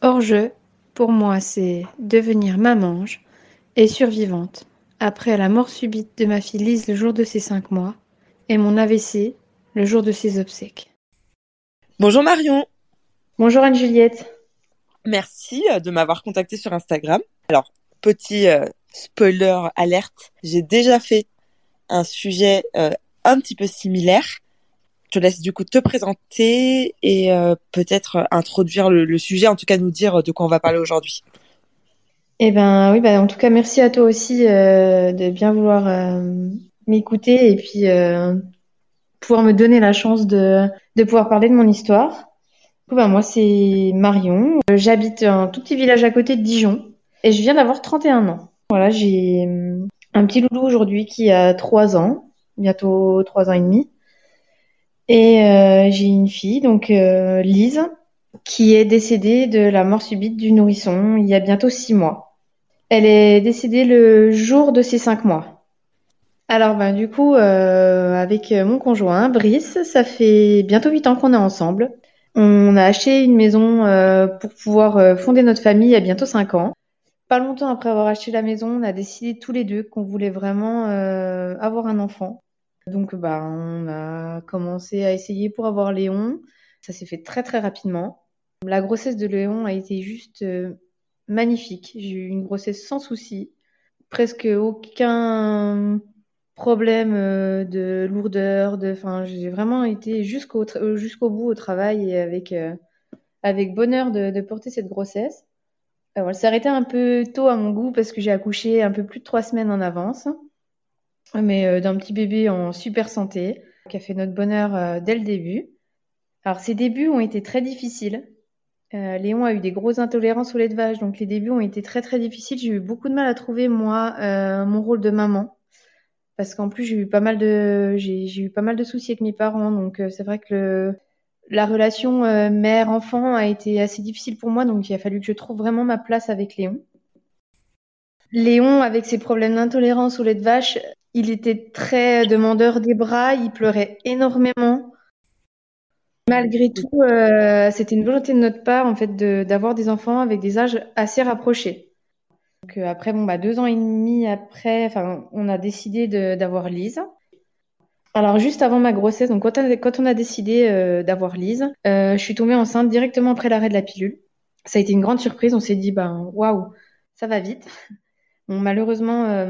Hors-jeu, pour moi, c'est devenir mamange et survivante après la mort subite de ma fille Lise le jour de ses cinq mois et mon AVC le jour de ses obsèques. Bonjour Marion. Bonjour Anne-Juliette. Merci euh, de m'avoir contacté sur Instagram. Alors, petit euh, spoiler alerte, j'ai déjà fait un sujet euh, un petit peu similaire je te laisse du coup te présenter et euh, peut-être introduire le, sujet, en tout cas nous dire de quoi on va parler aujourd'hui. Eh ben oui, bah, en tout cas merci à toi aussi euh, de bien vouloir euh, m'écouter et puis pouvoir me donner la chance de, de pouvoir parler de mon histoire. Du bah, moi c'est Marion, j'habite un tout petit village à côté de Dijon et je viens d'avoir 31 ans. Voilà, j'ai un petit loulou aujourd'hui qui a 3 ans, bientôt 3 ans et demi. Et euh, j'ai une fille, donc euh, Lise, qui est décédée de la mort subite du nourrisson il y a bientôt six mois. Elle est décédée le jour de ses cinq mois. Alors ben du coup, euh, avec mon conjoint Brice, ça fait bientôt huit ans qu'on est ensemble. On a acheté une maison pour pouvoir fonder notre famille il y a bientôt cinq ans. Pas longtemps après avoir acheté la maison, on a décidé tous les deux qu'on voulait vraiment avoir un enfant. Donc, bah, on a commencé à essayer pour avoir Léon. Ça s'est fait très très rapidement. La grossesse de Léon a été juste euh, magnifique. J'ai eu une grossesse sans souci, presque aucun problème euh, de lourdeur. De, enfin, j'ai vraiment été jusqu'au euh, bout au travail et avec avec bonheur de, porter cette grossesse. elle s'est arrêtée un peu tôt à mon goût parce que j'ai accouché un peu plus de trois semaines en avance mais euh, d'un petit bébé en super santé, qui a fait notre bonheur euh, dès le début. Alors ses débuts ont été très difficiles. Euh, Léon a eu des grosses intolérances au lait de vache, donc les débuts ont été très très difficiles. J'ai eu beaucoup de mal à trouver moi mon rôle de maman, parce qu'en plus j'ai eu pas mal de eu pas mal de soucis avec mes parents, donc c'est vrai que le, la relation mère-enfant a été assez difficile pour moi, donc il a fallu que je trouve vraiment ma place avec Léon. Léon, avec ses problèmes d'intolérance au lait de vache, il était très demandeur des bras, il pleurait énormément. Malgré tout, euh, c'était une volonté de notre part en fait d'avoir des enfants avec des âges assez rapprochés. Donc, euh, après, bon, bah, deux ans et demi après, on a décidé d'avoir Lise. Alors juste avant ma grossesse, donc quand, on a décidé euh, d'avoir Lise, je suis tombée enceinte directement après l'arrêt de la pilule. Ça a été une grande surprise. On s'est dit, ben waouh, ça va vite. Bon, malheureusement,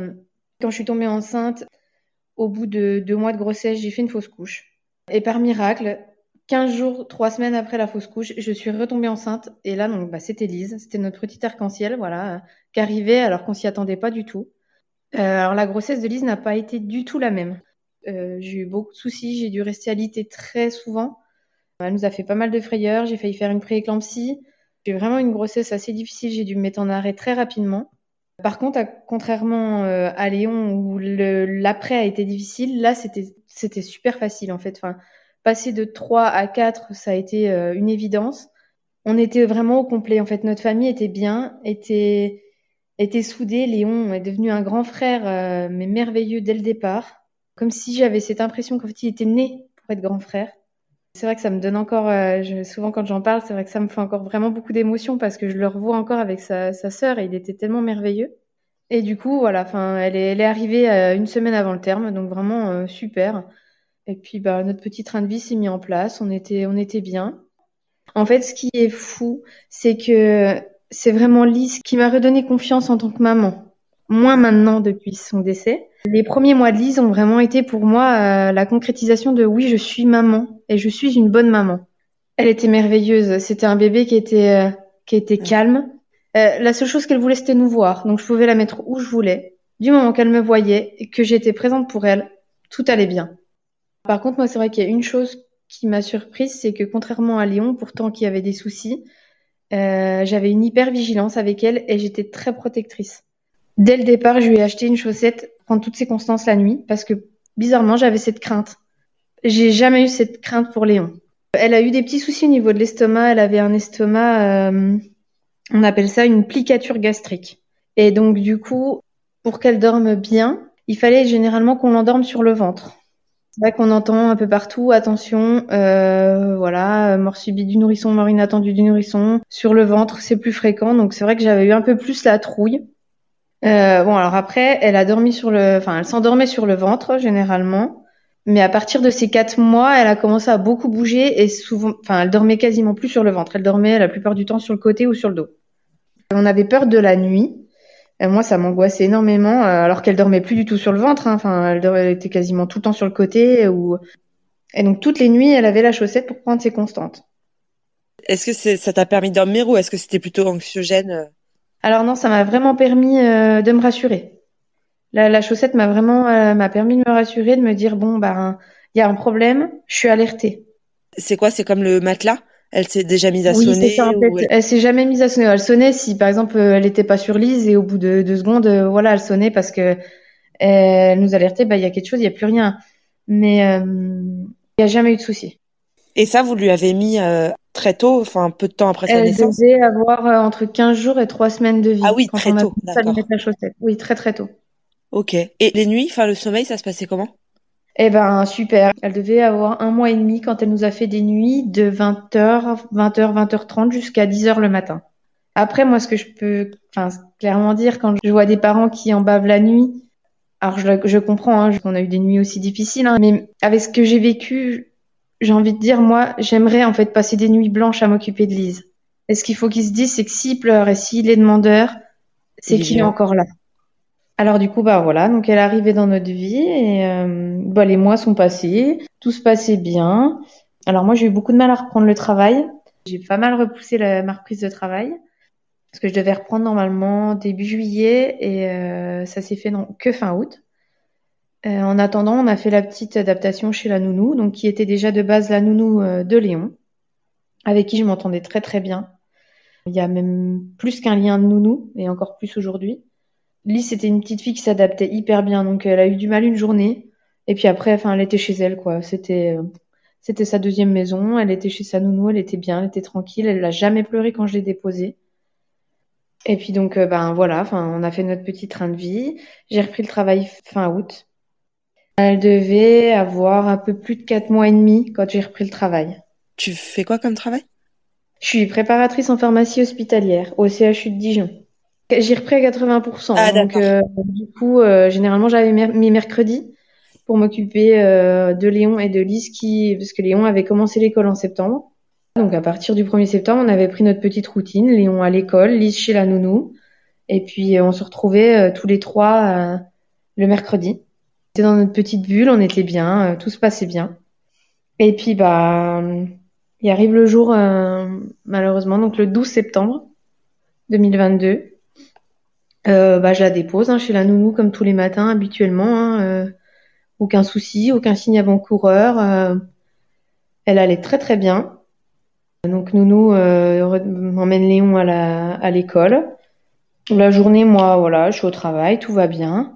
quand je suis tombée enceinte, au bout de deux mois de grossesse, j'ai fait une fausse couche. Et par miracle, 15 jours, 3 semaines après la fausse couche, je suis retombée enceinte. Et là, donc, bah, c'était Lise. C'était notre petit arc-en-ciel, voilà, qui arrivait alors qu'on s'y attendait pas du tout. Euh, alors, la grossesse de Lise n'a pas été du tout la même. Euh, j'ai eu beaucoup de soucis. J'ai dû rester alitée très souvent. Elle nous a fait pas mal de frayeurs. J'ai failli faire une prééclampsie. J'ai vraiment une grossesse assez difficile. J'ai dû me mettre en arrêt très rapidement. Par contre, contrairement euh, à Léon où l'après a été difficile, là c'était super facile en fait. Enfin, passer de 3 à 4, ça a été euh, une évidence. On était vraiment au complet en fait. Notre famille était bien, était était soudée. Léon est devenu un grand frère, euh, mais merveilleux dès le départ. Comme si j'avais cette impression qu'en fait il était né pour être grand frère. C'est vrai que ça me donne encore, souvent quand j'en parle, c'est vrai que ça me fait encore vraiment beaucoup d'émotions parce que je le revois encore avec sa, sa sœur et il était tellement merveilleux. Et du coup, voilà, enfin, elle est, elle est arrivée euh, une semaine avant le terme, donc vraiment euh, super. Et puis, bah, notre petit train de vie s'est mis en place, on était, on était bien. En fait, ce qui est fou, c'est que c'est vraiment Lise qui m'a redonné confiance en tant que maman. Moins maintenant depuis son décès. Les premiers mois de Lise ont vraiment été pour moi euh, la concrétisation de oui, je suis maman et je suis une bonne maman. Elle était merveilleuse. C'était un bébé qui était, qui était calme, euh, la seule chose qu'elle voulait, c'était nous voir. Donc, je pouvais la mettre où je voulais. Du moment qu'elle me voyait et que j'étais présente pour elle, tout allait bien. Par contre, moi, c'est vrai qu'il y a une chose qui m'a surprise, c'est que contrairement à Léon, pourtant qui avait des soucis, euh, j'avais une hyper vigilance avec elle et j'étais très protectrice. Dès le départ, je lui ai acheté une chaussette prendre toutes ses constances la nuit parce que bizarrement, j'avais cette crainte. J'ai jamais eu cette crainte pour Léon. Elle a eu des petits soucis au niveau de l'estomac. Elle avait un estomac euh, on appelle ça une plicature gastrique. Et donc du coup, pour qu'elle dorme bien, il fallait généralement qu'on l'endorme sur le ventre. C'est vrai qu'on entend un peu partout, attention, euh, voilà, mort subite du nourrisson, mort inattendue du nourrisson. Sur le ventre, c'est plus fréquent, donc c'est vrai que j'avais eu un peu plus la trouille. Euh, bon, alors après, elle a dormi sur le, enfin, elle s'endormait sur le ventre généralement, mais à partir de ces quatre mois, elle a commencé à beaucoup bouger et souvent, enfin, elle dormait quasiment plus sur le ventre. Elle dormait la plupart du temps sur le côté ou sur le dos. On avait peur de la nuit. Et moi, ça m'angoissait énormément, euh, alors qu'elle dormait plus du tout sur le ventre. Hein. Enfin, elle, elle, était quasiment tout le temps sur le côté. Ou... Et donc toutes les nuits, elle avait la chaussette pour prendre ses constantes. Est-ce que ça t'a permis de dormir ou est-ce que c'était plutôt anxiogène euh? Alors non, ça m'a vraiment permis euh, de me rassurer. La, la chaussette m'a vraiment euh, m'a permis de me rassurer, de me dire bon ben il y a un problème, je suis alertée. C'est quoi? C'est comme le matelas? Elle s'est déjà mise à oui, sonner ça, en fait, elle... elle s'est jamais mise à sonner. Elle sonnait si par exemple elle n'était pas sur Lise et au bout de deux secondes, euh, voilà, elle sonnait parce que elle nous alertait. Bah il y a quelque chose, il y a plus rien. Mais il n'y a jamais eu de souci. Et ça, vous lui avez mis euh, très tôt, enfin peu de temps après sa Elle naissance devait avoir euh, entre 15 jours et 3 semaines de vie. Ah oui, quand très on tôt, d'accord. chaussette. Oui, très très tôt. Ok. Et les nuits, enfin le sommeil, ça se passait comment? Eh ben super. Elle devait avoir un mois et demi quand elle nous a fait des nuits de 20h, 20h, 20h30 jusqu'à 10h le matin. Après, moi, ce que je peux clairement dire quand je vois des parents qui en bavent la nuit, alors je, je comprends hein, qu'on a eu des nuits aussi difficiles, hein, mais avec ce que j'ai vécu, j'ai envie de dire, moi, j'aimerais en fait passer des nuits blanches à m'occuper de Lise. Et ce qu'il faut qu'il se dise, c'est que s'il pleure et s'il est demandeur, c'est Il est qu'il est encore là. Alors du coup, bah voilà, donc elle est arrivée dans notre vie et euh, bah, les mois sont passés, tout se passait bien. Alors moi, j'ai eu beaucoup de mal à reprendre le travail. J'ai pas mal repoussé la, ma reprise de travail parce que je devais reprendre normalement début juillet et euh, ça s'est fait non, que fin août. Euh, en attendant, on a fait la petite adaptation chez la nounou, donc qui était déjà de base la nounou euh, de Léon, avec qui je m'entendais très très bien. Il y a même plus qu'un lien de nounou, et encore plus aujourd'hui. Lise, c'était une petite fille qui s'adaptait hyper bien, donc elle a eu du mal une journée, et puis après, enfin, elle était chez elle, quoi. C'était, euh, c'était sa deuxième maison, elle était chez sa nounou, elle était bien, elle était tranquille, elle l'a jamais pleuré quand je l'ai déposée. Et puis donc, ben voilà, on a fait notre petit train de vie. J'ai repris le travail fin août. Elle devait avoir un peu plus de quatre mois et demi quand j'ai repris le travail. Tu fais quoi comme travail? Je suis préparatrice en pharmacie hospitalière au CHU de Dijon. J'ai repris à 80%. Ah, donc, euh, du coup, euh, généralement, j'avais mes, mes mercredis pour m'occuper euh, de Léon et de Lise, qui, parce que Léon avait commencé l'école en septembre. Donc, à partir du 1er septembre, on avait pris notre petite routine. Léon à l'école, Lise chez la nounou. Et puis, euh, on se retrouvait euh, tous les trois euh, le mercredi. C'était dans notre petite bulle, on était bien, euh, tout se passait bien. Et puis, bah, il arrive le jour, euh, malheureusement, donc le 12 septembre 2022. Euh, bah, je la dépose hein, chez la nounou comme tous les matins habituellement. hein, euh, aucun souci, aucun signe avant-coureur. euh, elle allait très très bien. Donc nounou euh, emmène Léon à la à l'école. La journée, moi, voilà, je suis au travail, tout va bien.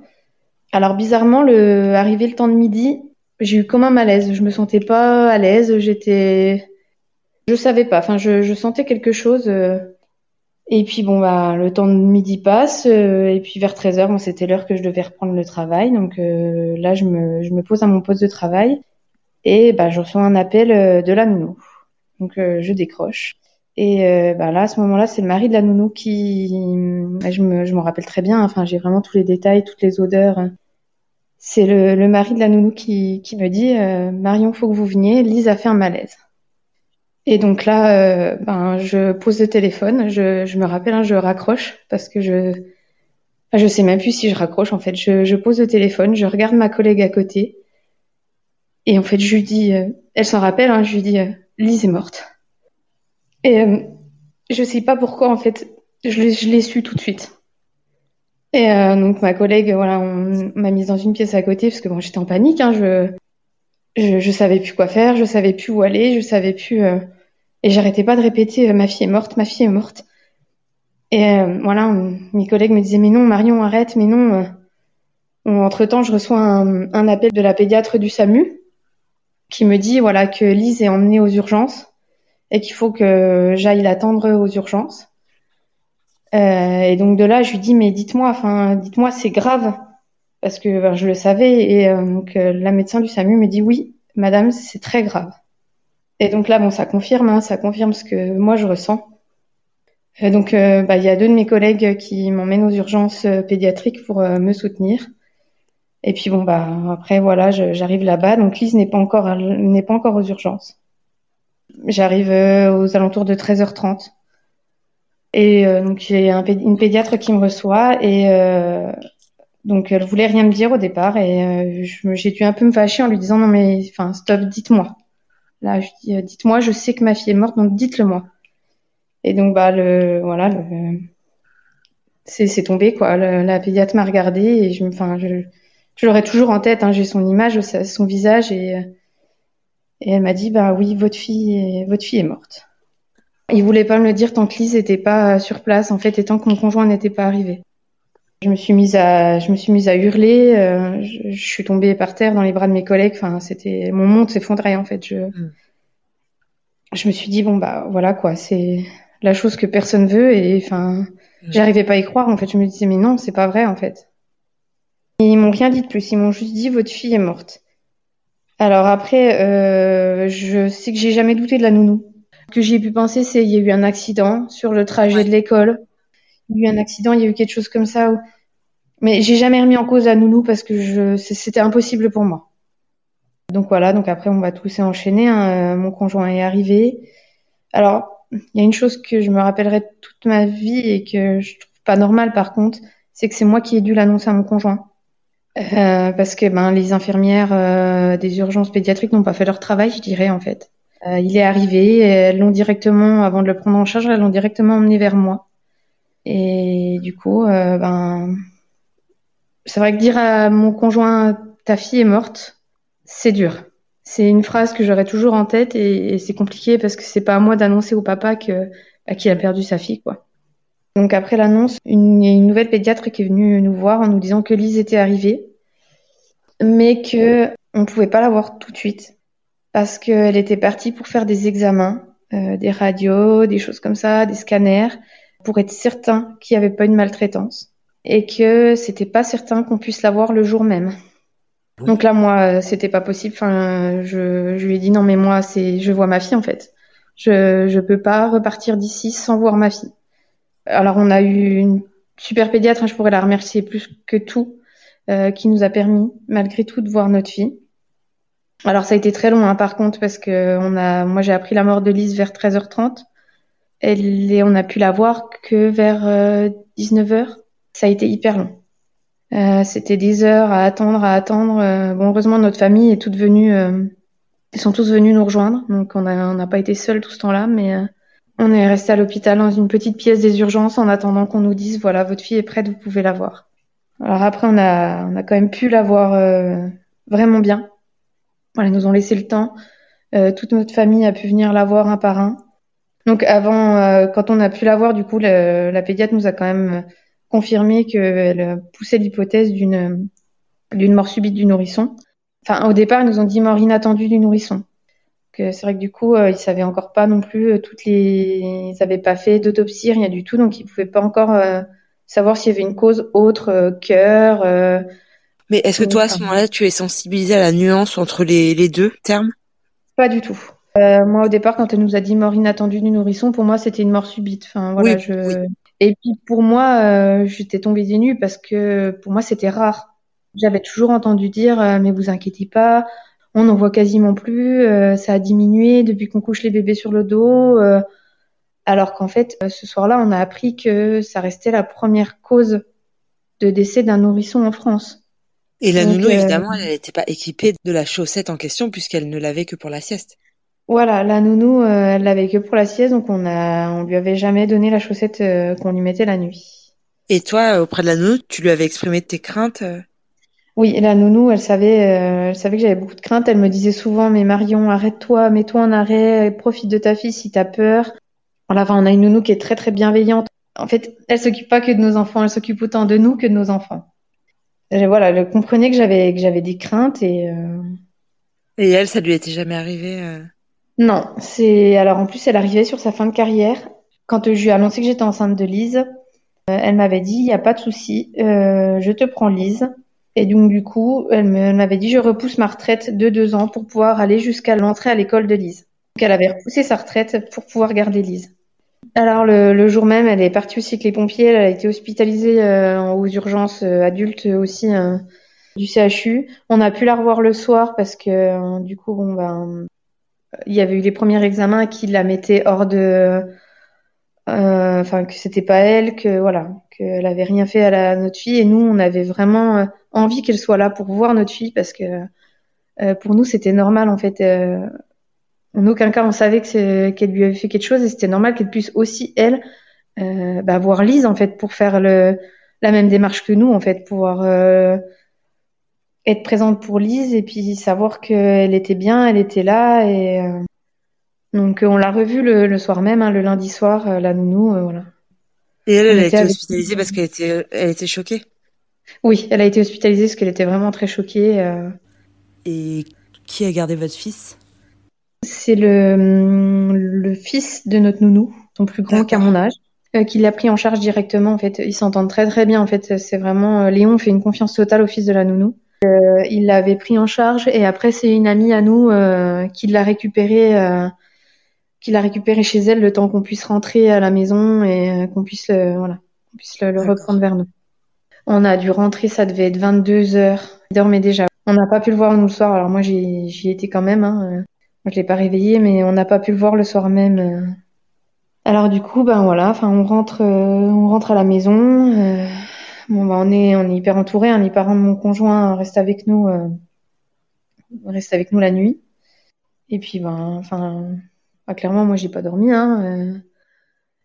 Alors bizarrement, arrivé le temps de midi, j'ai eu comme un malaise. Je me sentais pas à l'aise. J'étais, je savais pas. Enfin, je, sentais quelque chose. euh, et puis bon bah le temps de midi passe euh, et puis vers 13h bon, c'était l'heure que je devais reprendre le travail donc euh, là je me pose à mon poste de travail et bah je reçois un appel euh, de la nounou. Donc je décroche et bah là à ce moment-là c'est le mari de la nounou qui je me je m'en rappelle très bien enfin j'ai vraiment tous les détails toutes les odeurs c'est le, le mari de la nounou qui qui me dit euh, Marion faut que vous veniez Lise a fait un malaise. Et donc là, euh, ben, je pose le téléphone, je, je me rappelle, hein, je raccroche parce que je, je sais même plus si je raccroche en fait. Je, je pose le téléphone, je regarde ma collègue à côté et en fait je lui dis, euh, elle s'en rappelle, hein, je lui dis, euh, Lise est morte. Et euh, je sais pas pourquoi en fait, je l'ai su tout de suite. Et euh, donc ma collègue, voilà, on m'a mise dans une pièce à côté parce que bon, j'étais en panique, hein, je, je, je savais plus quoi faire, je savais plus où aller, je savais plus. euh, et j'arrêtais pas de répéter ma fille est morte, ma fille est morte. Et euh, voilà, mes collègues me disaient mais non Marion arrête, mais non. euh. Entre temps, je reçois un, un appel de la pédiatre du SAMU qui me dit voilà que Lise est emmenée aux urgences et qu'il faut que j'aille l'attendre aux urgences. Euh, et donc de là, je lui dis mais dites-moi, enfin dites-moi c'est grave. parce que ben, je le savais. Et euh, donc euh, la médecin du SAMU me dit oui, madame, c'est très grave. Et donc là, bon, ça confirme, hein, ça confirme ce que moi je ressens. Donc, bah, il y a deux de mes collègues qui m'emmènent aux urgences pédiatriques pour me soutenir. Et puis bon, bah après voilà, j'arrive là-bas. Donc Lise n'est pas encore n'est pas encore aux urgences. J'arrive aux alentours de 13h30. Et donc il y a une pédiatre qui me reçoit et donc elle voulait rien me dire au départ et euh, j'ai dû un peu me fâcher en lui disant non mais enfin stop, dites-moi. Là je dis euh, dites-moi, je sais que ma fille est morte donc dites-le moi. Et donc bah le voilà le, c'est tombé quoi. la pédiatre m'a regardé et je enfin je, je l'aurai toujours en tête. Hein, j'ai son image, son visage et et elle m'a dit bah oui votre fille votre fille est morte. Il voulait pas me le dire tant que Lise n'était pas sur place en fait et tant que mon conjoint n'était pas arrivé. Je me suis mise à, je me suis mise à hurler. Euh, je, je, suis tombée par terre dans les bras de mes collègues. Enfin, c'était mon monde s'effondrait en fait. Je, mm. je me suis dit bon bah voilà quoi, c'est la chose que personne veut et enfin, mm. j'arrivais pas à y croire en fait. Je me disais mais non, c'est pas vrai en fait. Ils m'ont rien dit de plus. Ils m'ont juste dit votre fille est morte. Alors après, euh, je sais que j'ai jamais douté de la nounou. Ce que j'ai pu penser, c'est il y a eu un accident sur le trajet de l'école il y a eu un accident, il y a eu quelque chose comme ça. Mais j'ai jamais remis en cause la nounou parce que je, c'était impossible pour moi. Donc voilà, donc après on va tous s'enchaîner. Hein. Mon conjoint est arrivé. Alors, il y a une chose que je me rappellerai toute ma vie et que je trouve pas normal par contre, c'est que c'est moi qui ai dû l'annoncer à mon conjoint. Euh, parce que ben, les infirmières euh, des urgences pédiatriques n'ont pas fait leur travail, je dirais en fait. Euh, il est arrivé, elles l'ont directement, avant de le prendre en charge, elles l'ont directement emmené vers moi. Et du coup, euh, ben, c'est vrai que dire à mon conjoint ta fille est morte, c'est dur. C'est une phrase que j'aurai toujours en tête et, c'est compliqué parce que c'est pas à moi d'annoncer au papa que à qui a perdu sa fille, quoi. Donc après l'annonce, une, une nouvelle pédiatre qui est venue nous voir en nous disant que Lise était arrivée, mais que on pouvait pas la voir tout de suite parce qu'elle était partie pour faire des examens, euh, des radios, des choses comme ça, des scanners, pour être certain qu'il n'y avait pas une maltraitance et que c'était pas certain qu'on puisse la voir le jour même. Donc là, moi, c'était pas possible. Enfin, je, je lui ai dit non, mais moi, c'est, je vois ma fille en fait. Je, je peux pas repartir d'ici sans voir ma fille. Alors, on a eu une super pédiatre, hein, je pourrais la remercier plus que tout, euh, qui nous a permis, malgré tout, de voir notre fille. Alors, ça a été très long, hein, par contre, parce que on a, moi, j'ai appris la mort de Lise vers 13h30 elle on a pu la voir que vers 19h. Euh, Ça a été hyper long. Euh, c'était des heures à attendre, à attendre. Euh, bon, heureusement, notre famille est toute venue. ils sont tous venus nous rejoindre, donc on n'a pas été seuls tout ce temps-là, mais on est resté à l'hôpital dans une petite pièce des urgences en attendant qu'on nous dise voilà, votre fille est prête, vous pouvez la voir. Alors après, on a, on a quand même pu la voir vraiment bien. Voilà, ils nous ont laissé le temps. toute notre famille a pu venir la voir un par un. Donc avant, euh, quand on a pu la voir, du coup, la pédiatre nous a quand même confirmé qu'elle poussait l'hypothèse d'une d'une mort subite du nourrisson. Enfin, au départ, ils nous ont dit mort inattendue du nourrisson. C'est vrai que du coup, euh, ils savaient encore pas non plus euh, toutes les, ils n'avaient pas fait d'autopsie, rien du tout, donc ils pouvaient pas encore savoir s'il y avait une cause autre, cœur. Mais est-ce que toi, à ce moment-là, tu es sensibilisée à la nuance entre les, les deux termes? Pas du tout. Euh, moi, au départ, quand elle nous a dit mort inattendue du nourrisson, pour moi, c'était une mort subite. Enfin, voilà, je... Et puis, pour moi, euh, j'étais tombée des nues parce que pour moi, c'était rare. J'avais toujours entendu dire, euh, mais vous inquiétez pas, on n'en voit quasiment plus, ça a diminué depuis qu'on couche les bébés sur le dos. alors qu'en fait, ce soir-là, on a appris que ça restait la première cause de décès d'un nourrisson en France. Et la nounou, évidemment, elle n'était pas équipée de la chaussette en question puisqu'elle ne l'avait que pour la sieste. Voilà, la nounou, euh, elle l'avait que pour la sieste, donc on a, on lui avait jamais donné la chaussette euh, qu'on lui mettait la nuit. Et toi, auprès de la nounou, tu lui avais exprimé tes craintes euh? Oui, la nounou, elle savait, elle savait que j'avais beaucoup de craintes. Elle me disait souvent, mais Marion, arrête-toi, mets-toi en arrêt, profite de ta fille si t'as peur. Voilà, enfin, on a une nounou qui est très très bienveillante. En fait, elle s'occupe pas que de nos enfants, elle s'occupe autant de nous que de nos enfants. Et voilà, elle comprenait que j'avais que j'avais des craintes et. Et elle, ça lui était jamais arrivé non, c'est alors en plus elle arrivait sur sa fin de carrière. Quand je lui ai annoncé que j'étais enceinte de Lise, euh, elle m'avait dit il n'y a pas de souci, euh, je te prends Lise. Et donc, du coup, elle m'avait dit, je repousse ma retraite de deux ans pour pouvoir aller jusqu'à l'entrée à l'école de Lise. Donc, elle avait repoussé sa retraite pour pouvoir garder Lise. Alors, le, jour même, elle est partie aussi avec les pompiers. Elle a été hospitalisée euh, aux urgences euh, adultes aussi euh, du CHU. On a pu la revoir le soir parce que, du coup, bon, ben, il y avait eu les premiers examens qui la mettaient hors de euh, enfin que c'était pas elle, que voilà, qu'elle avait rien fait à, la, notre fille et nous on avait vraiment euh, envie qu'elle soit là pour voir notre fille parce que euh, pour nous c'était normal en fait. En aucun cas on savait que qu'elle lui avait fait quelque chose et c'était normal qu'elle puisse aussi elle bah, voir Lise en fait pour faire le la même démarche que nous en fait, pouvoir être présente pour Lise et puis savoir qu'elle était bien, elle était là et donc euh, on l'a revue le, soir même, hein, le lundi soir, euh, la nounou, euh, voilà. Et elle, elle a été hospitalisée parce qu'elle était, elle était choquée? Oui, elle a été hospitalisée parce qu'elle était vraiment très choquée. Et qui a gardé votre fils? C'est le, le fils de notre nounou, son plus grand qu'à mon âge, qui l'a pris en charge directement. En fait, ils s'entendent très très bien. En fait, c'est vraiment Léon fait une confiance totale au fils de la nounou. il l'avait pris en charge et après c'est une amie à nous qui l'a récupéré qu'il a récupéré chez elle le temps qu'on puisse rentrer à la maison et euh, qu'on puisse le, voilà, qu'on puisse le, reprendre vers nous. On a dû rentrer, ça devait être 22 heures. Il dormait déjà. On n'a pas pu le voir nous le soir. Alors moi j'y étais quand même. Hein. Euh. Je l'ai pas réveillé, mais on n'a pas pu le voir le soir même. Euh. Alors du coup, ben voilà, enfin on rentre, on rentre à la maison. bon, ben, on est, on est hyper entouré. Hein. Les parents de mon conjoint restent avec nous, restent avec nous la nuit. Et puis ben, enfin, ah, clairement, moi, j'ai pas dormi. Hein, euh.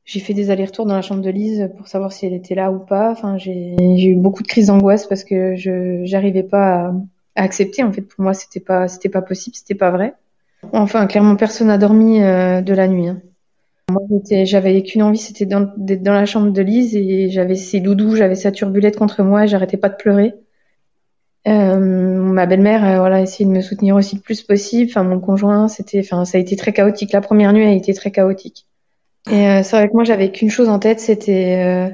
j'ai fait des allers-retours dans la chambre de Lise pour savoir si elle était là ou pas. Enfin, j'ai eu beaucoup de crises d'angoisse parce que je j'arrivais pas à, accepter. En fait, pour moi, c'était pas c'était pas possible, c'était pas vrai. Enfin, clairement, personne n'a dormi euh, de la nuit. Hein. Moi, j'avais qu'une envie, c'était d'être dans la chambre de Lise et j'avais ses doudous, j'avais sa turbulette contre moi et j'arrêtais pas de pleurer. Euh, ma belle-mère, euh, voilà, essayé de me soutenir aussi le plus possible. Enfin, mon conjoint, c'était, enfin, ça a été très chaotique. La première nuit a été très chaotique. Et euh, c'est vrai que moi, j'avais qu'une chose en tête, c'était,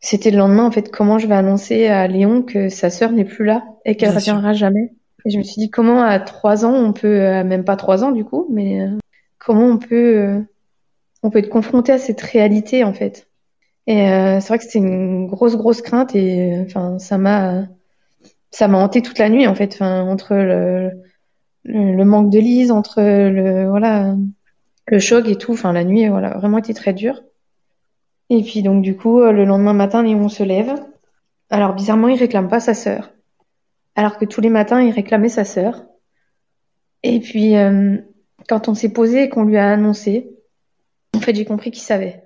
c'était le lendemain, en fait, comment je vais annoncer à Léon que sa sœur n'est plus là et qu'elle reviendra jamais. Et je me suis dit, comment à trois ans, on peut, même pas trois ans du coup, mais comment on peut, on peut être confronté à cette réalité, en fait. Et c'est vrai que c'était une grosse, grosse crainte et, enfin, ça m'a ça m'a hanté toute la nuit en fait, enfin, entre le, le, manque de lise, entre le voilà le choc et tout. Enfin, la nuit, voilà, vraiment été très dure. Et puis donc du coup, euh, le lendemain matin, Léon se lève. Alors bizarrement, il réclame pas sa sœur, alors que tous les matins, il réclamait sa sœur. Et puis euh, quand on s'est posé et qu'on lui a annoncé, en fait, j'ai compris qu'il savait.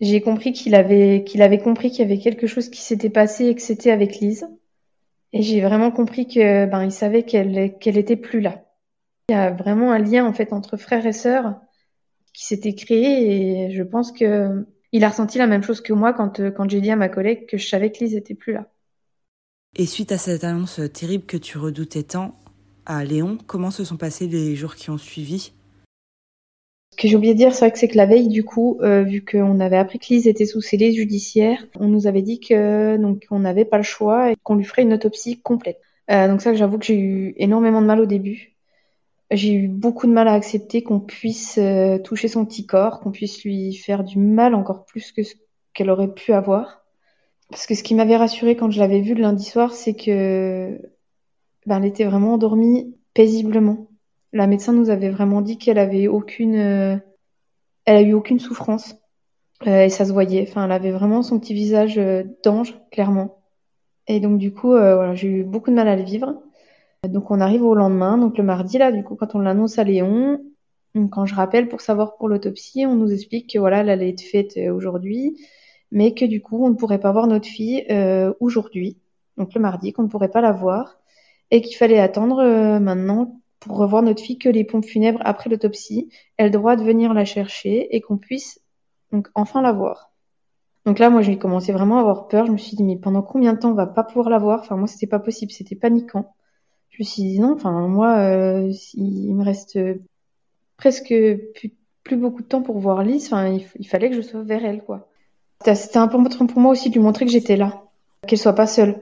J'ai compris qu'il avait qu'il avait compris qu'il y avait quelque chose qui s'était passé et que c'était avec Lise. Et j'ai vraiment compris que ben il savait qu'elle qu'elle était plus là. Il y a vraiment un lien en fait entre frères et sœurs qui s'était créé et je pense que il a ressenti la même chose que moi quand quand j'ai dit à ma collègue que je savais que Lise était plus là. Et suite à cette annonce terrible que tu redoutais tant à Léon, comment se sont passés les jours qui ont suivi? Ce que j'ai oublié de dire, c'est que c'est que la veille, du coup, euh, vu qu'on avait appris que Lise était sous scellé judiciaire, on nous avait dit que donc on n'avait pas le choix et qu'on lui ferait une autopsie complète. Euh, donc ça, j'avoue que j'ai eu énormément de mal au début. J'ai eu beaucoup de mal à accepter qu'on puisse euh, toucher son petit corps, qu'on puisse lui faire du mal encore plus que ce qu'elle aurait pu avoir. Parce que ce qui m'avait rassuré quand je l'avais vue le lundi soir, c'est que ben, elle était vraiment endormie paisiblement. La médecin nous avait vraiment dit qu'elle avait aucune, euh, elle a eu aucune souffrance euh, et ça se voyait. Enfin, elle avait vraiment son petit visage euh, d'ange, clairement. Et donc du coup, voilà, j'ai eu beaucoup de mal à le vivre. Donc on arrive au lendemain, donc le mardi là, du coup, quand on l'annonce à Léon, quand je rappelle pour savoir pour l'autopsie, on nous explique que voilà, elle allait être faite aujourd'hui, mais que du coup, on ne pourrait pas voir notre fille aujourd'hui, donc le mardi, qu'on ne pourrait pas la voir, et qu'il fallait attendre maintenant pour revoir notre fille que les pompes funèbres après l'autopsie elles le droit de venir la chercher et qu'on puisse donc enfin la voir. Donc là, moi, j'ai commencé vraiment à avoir peur. Je me suis dit, mais pendant combien de temps on va pas pouvoir la voir? Enfin, moi, c'était pas possible, c'était paniquant. Je me suis dit, non, enfin, moi, euh, il me reste presque plus, beaucoup de temps pour voir Lise. Enfin, il, fallait que je sois vers elle, quoi. C'était important pour moi aussi de lui montrer que j'étais là, qu'elle soit pas seule.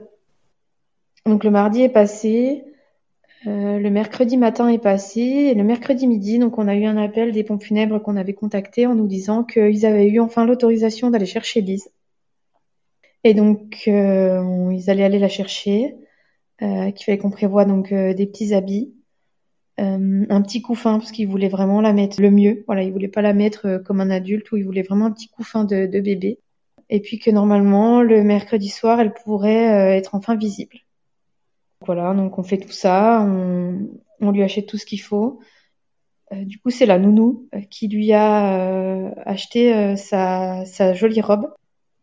Donc le mardi est passé, euh, le mercredi matin est passé, et le mercredi midi, donc on a eu un appel des pompes funèbres qu'on avait contactés en nous disant qu'ils avaient eu enfin l'autorisation d'aller chercher Lise. Et donc euh, ils allaient aller la chercher, euh, qu'il fallait qu'on prévoie donc des petits habits, un petit couffin parce qu'ils voulaient vraiment la mettre le mieux. Voilà, ils voulaient pas la mettre comme un adulte ou ils voulaient vraiment un petit couffin de bébé. Et puis que normalement le mercredi soir elle pourrait euh, être enfin visible. Voilà, donc on fait tout ça, on, on lui achète tout ce qu'il faut. Euh, du coup, c'est la nounou euh, qui lui a euh, acheté euh, sa, sa jolie robe.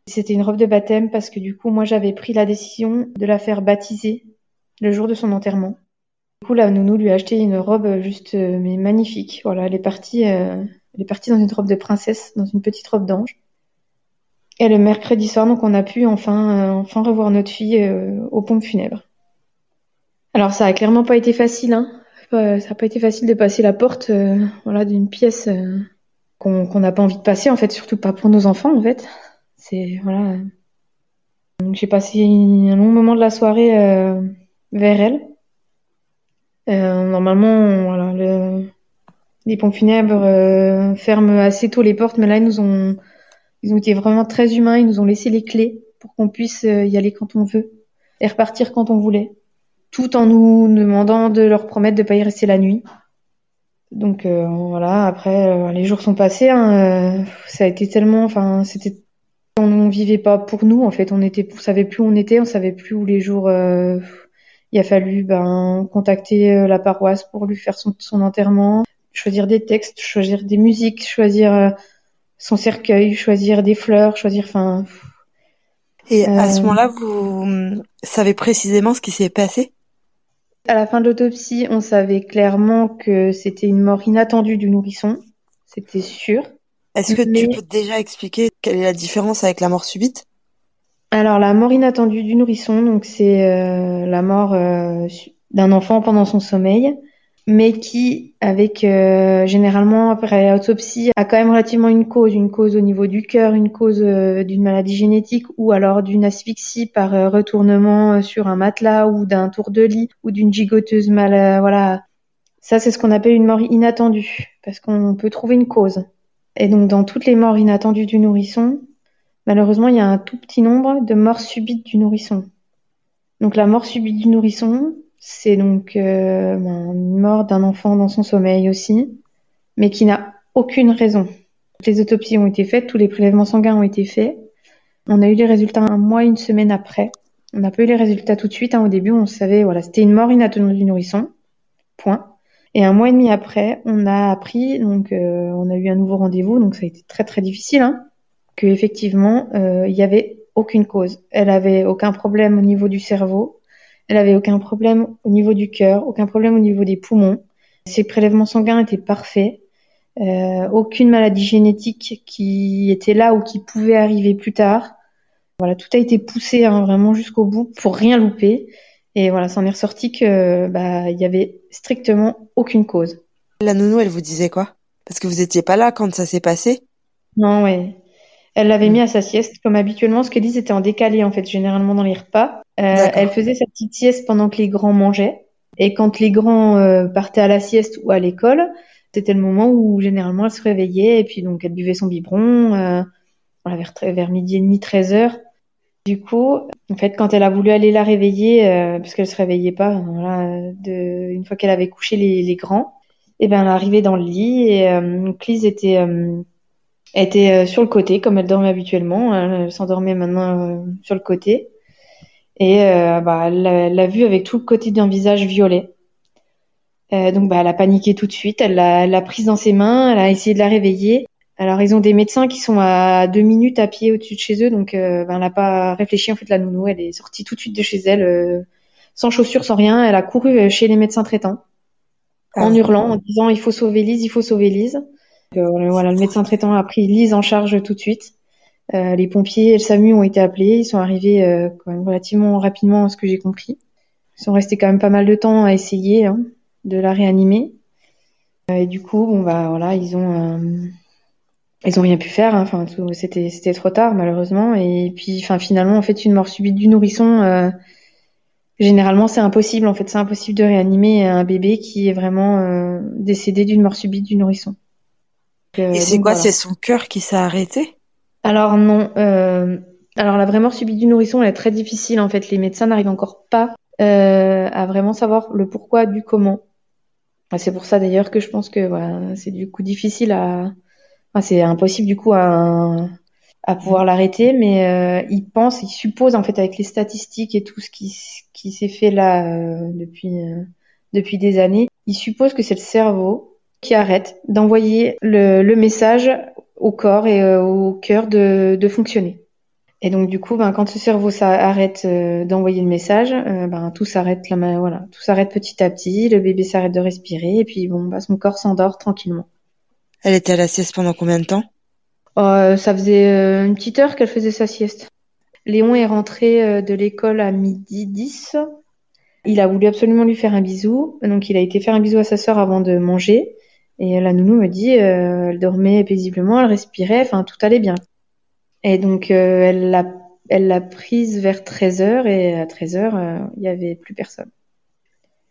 C'était une robe de baptême parce que du coup, moi, j'avais pris la décision de la faire baptiser le jour de son enterrement. Du coup, la nounou lui a acheté une robe juste mais magnifique. Voilà, elle est partie, euh, elle est partie dans une robe de princesse, dans une petite robe d'ange. Et le mercredi soir, donc, on a pu enfin, euh, enfin revoir notre fille euh, aux pompes funèbres. Alors ça a clairement pas été facile, hein. Euh, ça a pas été facile de passer la porte, voilà, d'une pièce qu'on n'a pas envie de passer, en fait, surtout pas pour nos enfants, en fait. C'est voilà. J'ai passé un long moment de la soirée vers elle. Normalement, voilà, le- les pompes funèbres ferment assez tôt les portes, mais là ils nous ont, ils ont été vraiment très humains. Ils nous ont laissé les clés pour qu'on puisse euh, y aller quand on veut et repartir quand on voulait tout en nous demandant de leur promettre de pas y rester la nuit. Donc euh, voilà, après euh, les jours sont passés, hein, ça a été tellement, enfin c'était, on, on vivait pas pour nous en fait, on on savait plus où on était, on savait plus où les jours. il a fallu ben contacter la paroisse pour lui faire son, enterrement, choisir des textes, choisir des musiques, choisir son cercueil, choisir des fleurs, choisir, enfin Et à ce Euh. moment-là, vous hum, savez précisément ce qui s'est passé? À la fin de l'autopsie, on savait clairement que c'était une mort inattendue du nourrisson. C'était sûr. Est-ce que tu peux déjà expliquer quelle est la différence avec la mort subite? Alors, la mort inattendue du nourrisson, donc c'est euh, la mort euh, d'un enfant pendant son sommeil, mais qui, avec euh, généralement après autopsie, a quand même relativement une cause, une cause au niveau du cœur, une cause euh, d'une maladie génétique ou alors d'une asphyxie par euh, retournement sur un matelas ou d'un tour de lit ou d'une gigoteuse mal, voilà. Ça, c'est ce qu'on appelle une mort inattendue, parce qu'on peut trouver une cause. Et donc, dans toutes les morts inattendues du nourrisson, Malheureusement, il y a un tout petit nombre de morts subites du nourrisson. Donc la mort subite du nourrisson, c'est donc euh, ben, une mort d'un enfant dans son sommeil aussi, mais qui n'a aucune raison. Les autopsies ont été faites, tous les prélèvements sanguins ont été faits. On a eu les résultats un mois, une semaine après. On n'a pas eu les résultats tout de suite. hein. Au début, on savait, voilà, c'était une mort inattendue du nourrisson. Point. Et un mois et demi après, on a appris, donc euh, on a eu un nouveau rendez-vous, donc ça a été très très difficile, hein, que effectivement euh, il y avait aucune cause. Elle avait aucun problème au niveau du cerveau, elle avait aucun problème au niveau du cœur, aucun problème au niveau des poumons. Ses prélèvements sanguins étaient parfaits, euh, aucune maladie génétique qui était là ou qui pouvait arriver plus tard. Voilà, tout a été poussé hein, vraiment jusqu'au bout pour rien louper. Et voilà, ça en est ressorti que bah il y avait strictement aucune cause. La nounou, elle vous disait quoi? Parce que vous étiez pas là quand ça s'est passé? Non, ouais. Elle l'avait mis à sa sieste, comme habituellement, parce que Lise était en décalé, en fait, généralement dans les repas. Euh, elle faisait sa petite sieste pendant que les grands mangeaient. Et quand les grands euh, partaient à la sieste ou à l'école, c'était le moment où généralement elle se réveillait et puis donc elle buvait son biberon euh, voilà, vers, vers midi et demi, 13 heures. Du coup, en fait, quand elle a voulu aller la réveiller, euh, parce qu'elle se réveillait pas, voilà, de, une fois qu'elle avait couché les, les grands, et ben elle arrivée dans le lit et euh, donc Lise était euh, était euh, sur le côté comme elle dormait habituellement. Elle s'endormait maintenant euh, sur le côté et euh, bah, elle l'a vu avec tout le côté d'un visage violet. Euh, donc bah, elle a paniqué tout de suite. Elle l'a prise dans ses mains. Elle a essayé de la réveiller. Alors ils ont des médecins qui sont à deux minutes à pied au-dessus de chez eux, donc euh, ben, elle n'a pas réfléchi en fait la nounou. Elle est sortie tout de suite de chez elle, euh, sans chaussures, sans rien. Elle a couru chez les médecins traitants Ah en hurlant, en disant il faut sauver Lise, il faut sauver Lise. Euh, voilà, le médecin traitant a pris Lise en charge tout de suite. Euh, les pompiers et le SAMU ont été appelés. Ils sont arrivés euh, quand même relativement rapidement, à ce que j'ai compris. Ils sont restés quand même pas mal de temps à essayer hein, de la réanimer. Euh, et du coup, bon bah voilà, ils ont ils ont rien pu faire. hein. Enfin, c'était c'était trop tard malheureusement. Et puis, enfin finalement, en fait, une mort subite du nourrisson. euh, Généralement, c'est impossible. En fait, c'est impossible de réanimer un bébé qui est vraiment euh, décédé d'une mort subite du nourrisson. Euh, Et c'est quoi? C'est son cœur qui s'est arrêté? Alors non. Euh, alors la vraie mort subite du nourrisson, elle est très difficile. En fait, les médecins n'arrivent encore pas à vraiment savoir le pourquoi du comment. C'est pour ça d'ailleurs que je pense que voilà, c'est du coup difficile à. Enfin, c'est impossible du coup à à pouvoir l'arrêter, mais euh, il pense, il suppose en fait avec les statistiques et tout ce qui, qui s'est fait là euh, depuis euh, depuis des années, il suppose que c'est le cerveau qui arrête d'envoyer le, le, message au corps et euh, au cœur de, de, fonctionner. Et donc du coup, ben, quand ce cerveau ça arrête d'envoyer le message, ben, tout s'arrête là, voilà, tout s'arrête petit à petit, le bébé s'arrête de respirer et puis bon, ben, son corps s'endort tranquillement. Elle était à la sieste pendant combien de temps? Euh, ça faisait euh, une petite heure qu'elle faisait sa sieste. Léon est rentré euh, de l'école à midi 10. Il a voulu absolument lui faire un bisou. Donc il a été faire un bisou à sa sœur avant de manger. Et la nounou me dit, euh, elle dormait paisiblement, elle respirait, enfin tout allait bien. Et donc elle l'a elle l'a prise vers 13h et à 13h, il y avait plus personne.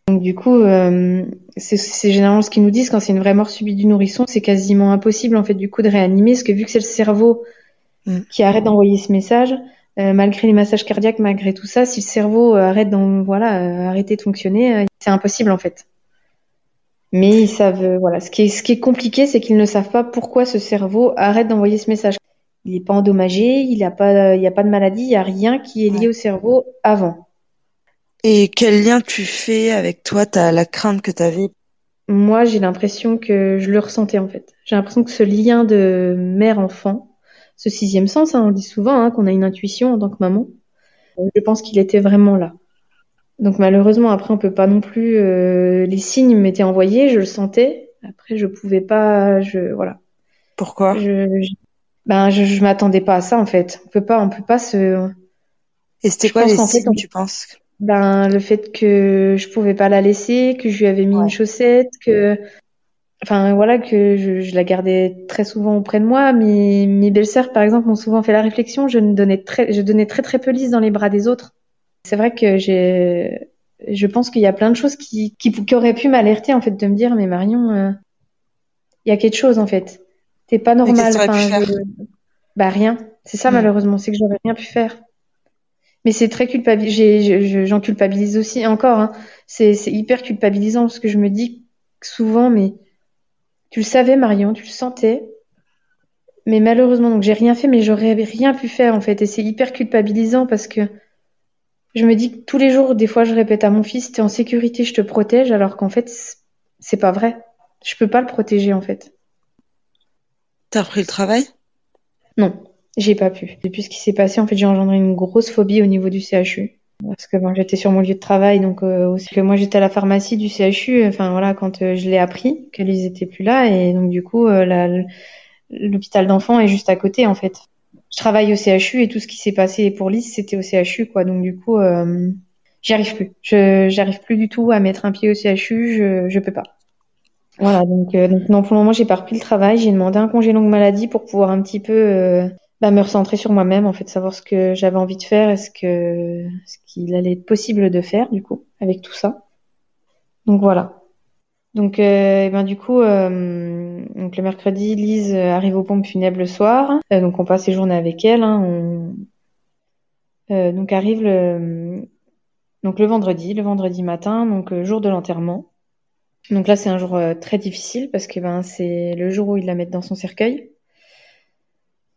Donc du coup, euh, c'est généralement ce qu'ils nous disent quand c'est une vraie mort subite du nourrisson, c'est quasiment impossible en fait du coup de réanimer, parce que vu que c'est le cerveau mm. qui arrête d'envoyer ce message, euh, malgré les massages cardiaques, malgré tout ça, si le cerveau arrête d'en voilà euh, arrêter de fonctionner, euh, c'est impossible en fait. Mais ils savent voilà, ce qui est ce qui est compliqué, c'est qu'ils ne savent pas pourquoi ce cerveau arrête d'envoyer ce message. Il n'est pas endommagé, il n'y a pas il y a pas de maladie, il y a rien qui est lié au cerveau avant. Et quel lien tu fais avec toi, as la crainte que tu avais Moi, j'ai l'impression que je le ressentais en fait. J'ai l'impression que ce lien de mère-enfant, ce sixième sens, hein, on dit souvent hein, qu'on a une intuition en tant que maman. Je pense qu'il était vraiment là. Donc malheureusement, après, on peut pas non plus. Euh, les signes m'étaient envoyés, je le sentais. Après, je pouvais pas. Je voilà. Pourquoi? Je, Ben, je, je m'attendais pas à ça en fait. On peut pas, on peut pas se. Et c'était quoi les signes, tu penses? Ben le fait que je pouvais pas la laisser, que je lui avais mis une chaussette, que enfin voilà que je, je, la gardais très souvent auprès de moi. Mes mes belles-sœurs par exemple m'ont souvent fait la réflexion, je ne donnais très je donnais très très peu lisse dans les bras des autres. C'est vrai que j'ai je pense qu'il y a plein de choses qui qui, qui auraient pu m'alerter en fait de me dire mais Marion euh, il y a quelque chose en fait. T'es pas normal. Enfin, Bah rien. C'est ça malheureusement, c'est que j'aurais rien pu faire. Mais c'est très culpabilisant. J'en culpabilise aussi encore. Hein. C'est hyper culpabilisant parce que je me dis souvent, mais tu le savais, Marion, tu le sentais. Mais malheureusement, donc j'ai rien fait, mais j'aurais rien pu faire en fait. Et c'est hyper culpabilisant parce que je me dis que tous les jours, des fois, je répète à mon fils, t'es en sécurité, je te protège, alors qu'en fait, c'est pas vrai. Je peux pas le protéger en fait. T'as repris le travail? Non. J'ai pas pu. Depuis ce qui s'est passé, en fait, j'ai engendré une grosse phobie au niveau du CHU. Parce que bon, j'étais sur mon lieu de travail, donc euh, aussi que moi j'étais à la pharmacie du CHU. Enfin voilà, quand euh, je l'ai appris qu'ils étaient plus là, et donc du coup, euh, l'hôpital d'enfants est juste à côté en fait. Je travaille au CHU et tout ce qui s'est passé pour Lys, c'était au CHU quoi. Donc du coup, euh, j'y arrive plus. Je j'arrive plus du tout à mettre un pied au CHU. Je je peux pas. Voilà, donc, donc non, pour le moment, j'ai pas repris le travail. J'ai demandé un congé longue maladie pour pouvoir un petit peu bah, me recentrer sur moi-même, en fait, savoir ce que j'avais envie de faire et ce que ce qu'il allait être possible de faire, du coup, avec tout ça. Donc voilà. Donc, euh, ben du coup, euh, donc le mercredi, Lise arrive aux pompes funèbres le soir. Euh, donc on passe les journées avec elle. Hein, on... Euh, donc arrive le donc le vendredi, le vendredi matin, donc jour de l'enterrement. Donc là, c'est un jour très difficile parce que ben c'est le jour où ils la mettent dans son cercueil.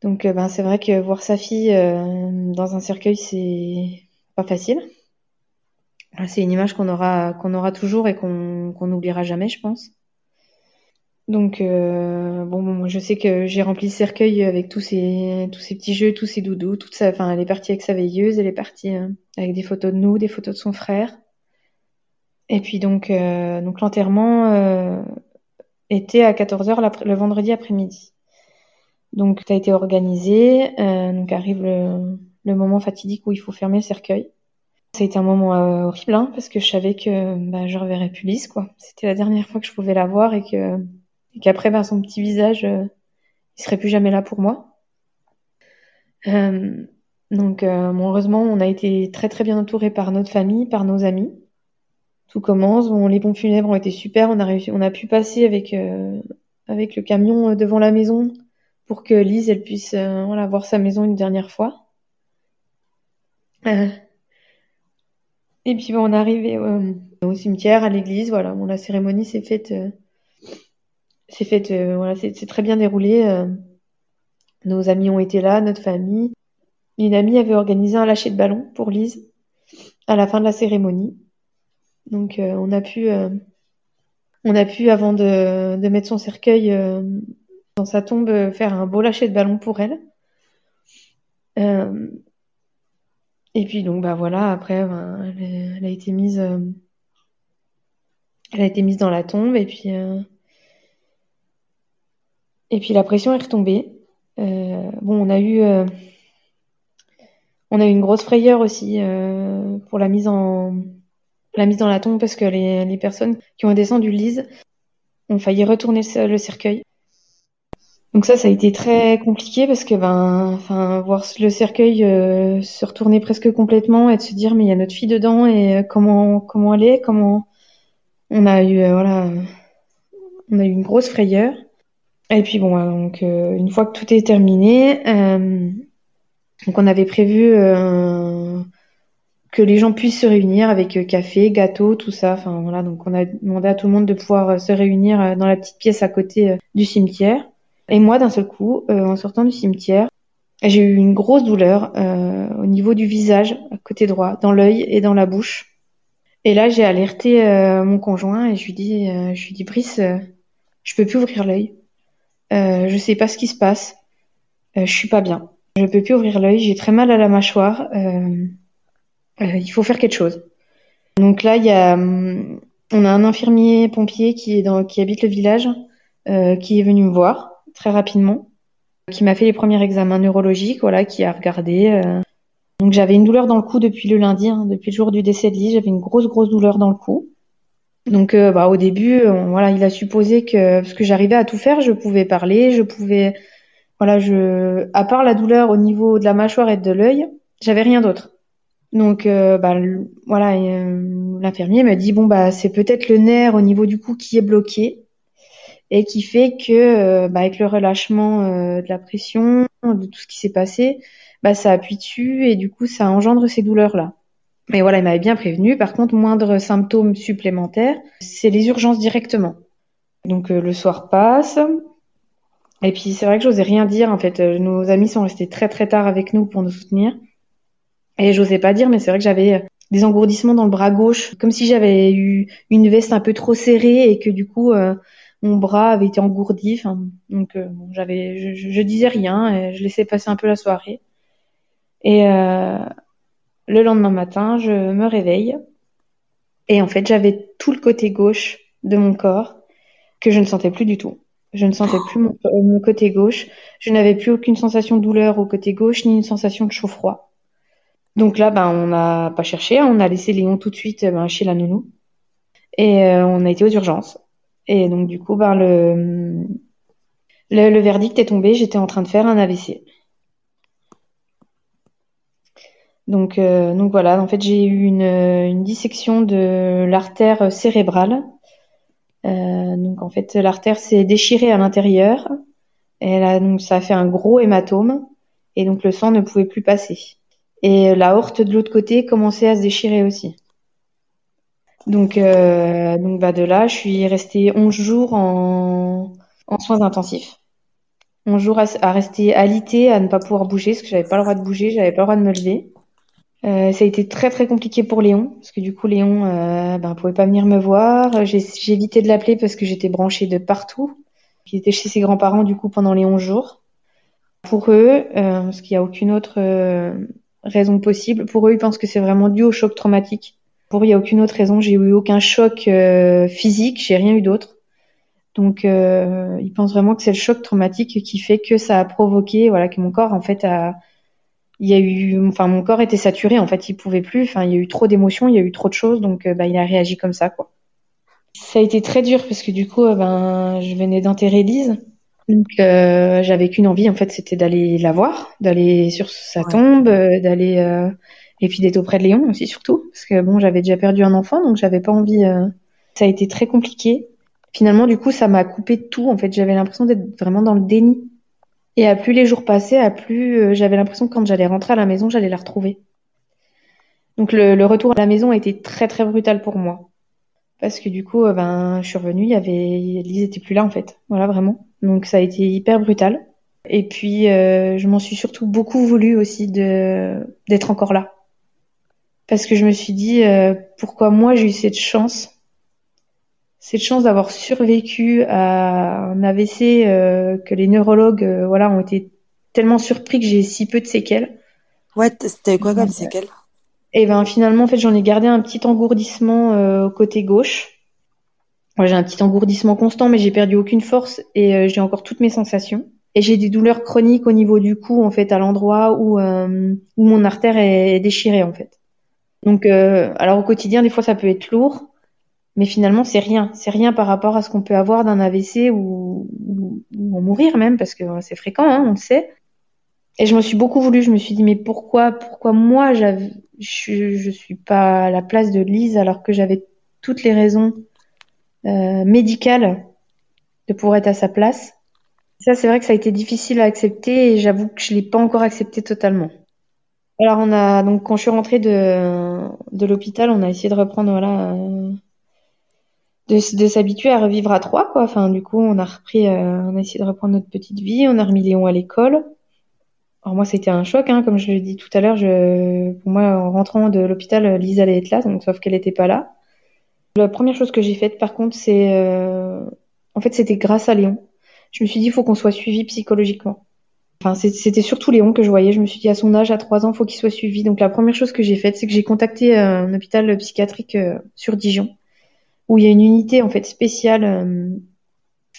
Donc euh, ben, c'est vrai que voir sa fille euh, dans un cercueil, c'est pas facile. C'est une image qu'on aura qu'on aura toujours et qu'on n'oubliera jamais, je pense. Donc euh, bon, bon, je sais que j'ai rempli le cercueil avec tous ces tous ces petits jeux, tous ces doudous, toute ça. Enfin, elle est partie avec sa veilleuse, elle est partie avec des photos de nous, des photos de son frère. Et puis donc donc l'enterrement était à 14h le vendredi après-midi. Donc, ça a été organisé. Euh, donc, arrive le, moment fatidique où il faut fermer le cercueil. Ça a été un moment euh, horrible, hein, parce que je savais que bah, je reverrais plus Lise. C'était la dernière fois que je pouvais la voir et qu'après, bah, son petit visage, euh, il serait plus jamais là pour moi. Euh, Donc heureusement, on a été très très bien entouré par notre famille, par nos amis. Tout commence, les pompes funèbres ont été super, on a pu passer avec le camion devant la maison pour que Lise puisse voilà voir sa maison une dernière fois. Et puis on est arrivé au cimetière, à l'église, voilà. La cérémonie s'est faite, s'est faite, voilà, c'est très bien déroulé. nos amis ont été là, notre famille. Une amie avait organisé un lâcher de ballon pour Lise à la fin de la cérémonie. Donc euh, on a pu, euh, on a pu avant de, mettre son cercueil euh, dans sa tombe faire un beau lâcher de ballon pour elle. Et puis donc bah voilà après ben, elle, a été mise, elle a été mise dans la tombe et puis et puis la pression est retombée. bon on a eu on a eu une grosse frayeur aussi euh, pour la mise en la mise dans la tombe parce que les, les personnes qui ont descendu Lise ont failli retourner le cercueil. Donc ça, ça a été très compliqué parce que ben, enfin, voir le cercueil euh, se retourner presque complètement et de se dire mais il y a notre fille dedans et euh, comment comment elle est, comment on a eu voilà, on a eu une grosse frayeur. Et puis bon, donc une fois que tout est terminé, donc on avait prévu euh, que les gens puissent se réunir avec euh, café, gâteau, tout ça. Enfin voilà, donc on a demandé à tout le monde de pouvoir euh, se réunir dans la petite pièce à côté du cimetière. Et moi, d'un seul coup, en sortant du cimetière, j'ai eu une grosse douleur au niveau du visage, à côté droit, dans l'œil et dans la bouche. Et là, j'ai alerté mon conjoint et je lui dis, je lui dis, Brice, je peux plus ouvrir l'œil. je sais pas ce qui se passe. je suis pas bien. Je peux plus ouvrir l'œil, j'ai très mal à la mâchoire. Euh, euh, il faut faire quelque chose. Donc là, il y a, hum, on a un infirmier pompier qui est dans, qui habite le village, euh, qui est venu me voir très rapidement, qui m'a fait les premiers examens neurologiques, voilà, qui a regardé. Donc j'avais une douleur dans le cou depuis le lundi, hein, depuis le jour du décès de Lise, j'avais une grosse grosse douleur dans le cou. Donc bah, au début, voilà, il a supposé que parce que j'arrivais à tout faire, je pouvais parler, je pouvais voilà, je, à part la douleur au niveau de la mâchoire et de l'œil, j'avais rien d'autre. Donc, euh, bah, voilà, euh, l'infirmier m'a dit bon bah c'est peut-être le nerf au niveau du cou qui est bloqué et qui fait que, euh, bah, avec le relâchement de la pression, de tout ce qui s'est passé, bah ça appuie dessus et du coup ça engendre ces douleurs là. Mais voilà, il m'avait bien prévenu. Par contre, moindre symptôme supplémentaire, c'est les urgences directement. Donc le soir passe, et puis c'est vrai que j'osais rien dire en fait. Euh, nos amis sont restés très très tard avec nous pour nous soutenir. Et j'osais pas dire, mais c'est vrai que j'avais euh, des engourdissements dans le bras gauche, comme si j'avais eu une veste un peu trop serrée et que du coup euh, mon bras avait été engourdi. Donc bon, j'avais, je, disais rien, et je laissais passer un peu la soirée. Et le lendemain matin, je me réveille et en fait j'avais tout le côté gauche de mon corps que je ne sentais plus du tout. Je ne sentais plus mon, côté gauche. Je n'avais plus aucune sensation de douleur au côté gauche, ni une sensation de chaud-froid. Donc là, ben, on n'a pas cherché, on a laissé Léon tout de suite ben, chez la nounou. Et euh, on a été aux urgences. Et donc du coup, ben, le, verdict est tombé, j'étais en train de faire un AVC. Donc, euh, donc voilà, en fait j'ai eu une, une dissection de l'artère cérébrale euh, donc en fait, l'artère s'est déchirée à l'intérieur. Et là, donc ça a fait un gros hématome et donc le sang ne pouvait plus passer. Et la horte de l'autre côté commençait à se déchirer aussi. Donc, euh, donc bah de là, je suis restée 11 jours en, en soins intensifs. 11 jours à, à, rester alité, à ne pas pouvoir bouger, parce que j'avais pas le droit de bouger, j'avais pas le droit de me lever. Euh, ça a été très très compliqué pour Léon parce que du coup Léon euh, ben pouvait pas venir me voir. J'ai évité de l'appeler parce que j'étais branchée de partout. Il était chez ses grands-parents du coup pendant les 11 jours. Pour eux, euh, parce qu'il n'y a aucune autre euh, raison possible, pour eux ils pensent que c'est vraiment dû au choc traumatique. Pour il n'y a aucune autre raison. J'ai eu aucun choc euh, physique, j'ai rien eu d'autre. Donc ils pensent vraiment que c'est le choc traumatique qui fait que ça a provoqué, voilà, que mon corps en fait a il y a eu, enfin, mon corps était saturé. En fait, il pouvait plus. Enfin, il y a eu trop d'émotions, il y a eu trop de choses, donc euh, bah, il a réagi comme ça, quoi. Ça a été très dur parce que du coup, euh, ben, je venais d'enterrer Lise. Donc euh, j'avais qu'une envie en fait, c'était d'aller la voir, d'aller sur sa tombe, euh, d'aller euh, et puis d'être auprès de Léon aussi surtout parce que bon j'avais déjà perdu un enfant donc j'avais pas envie. Ça a été très compliqué. Finalement du coup ça m'a coupé tout en fait. J'avais l'impression d'être vraiment dans le déni. Et à plus les jours passaient, à plus j'avais l'impression que quand j'allais rentrer à la maison j'allais la retrouver. Donc le, le, retour à la maison a été très très brutal pour moi parce que du coup ben je suis revenue, il y avait Lise était plus là en fait. Voilà vraiment. Donc ça a été hyper brutal. Et puis euh, je m'en suis surtout beaucoup voulu aussi de d'être encore là. Parce que je me suis dit euh, pourquoi moi j'ai eu cette chance cette chance d'avoir survécu à un AVC euh, que les neurologues euh, voilà ont été tellement surpris que j'ai si peu de séquelles. Ouais, c'était quoi comme séquelles? Et ben finalement en fait j'en ai gardé un petit engourdissement euh, au côté gauche j'ai un petit engourdissement constant, mais j'ai perdu aucune force et euh, j'ai encore toutes mes sensations. Et j'ai des douleurs chroniques au niveau du cou, en fait, à l'endroit où, euh, où mon artère est déchirée, en fait. Donc, euh, alors au quotidien, des fois, ça peut être lourd, mais finalement, c'est rien. C'est rien par rapport à ce qu'on peut avoir d'un AVC ou, ou, ou, en mourir même, parce que c'est fréquent, hein, on le sait. Et je me suis beaucoup voulu. Je me suis dit, mais pourquoi, pourquoi moi, je, je suis pas à la place de Lise alors que j'avais toutes les raisons euh, médicale de pouvoir être à sa place? Ça, c'est vrai que ça a été difficile à accepter et j'avoue que je l'ai pas encore accepté totalement. Alors on a donc quand je suis rentrée de de l'hôpital, on a essayé de reprendre voilà euh, de, s'habituer à revivre à trois quoi. Enfin du coup on a repris, euh, on a essayé de reprendre notre petite vie, on a remis Léon à l'école. Alors moi c'était un choc hein, comme je l'ai dit tout à l'heure. Je pour moi en rentrant de l'hôpital, Lisa allait être là, donc sauf qu'elle n'était pas là. La première chose que j'ai faite, par contre, c'est, euh... en fait, c'était grâce à Léon. Je me suis dit, il faut qu'on soit suivi psychologiquement. Enfin, c'était surtout Léon que je voyais. Je me suis dit, à son âge, à trois ans, faut qu'il soit suivi. Donc, la première chose que j'ai faite, c'est que j'ai contacté euh, un hôpital psychiatrique euh, sur Dijon, où il y a une unité en fait spéciale euh,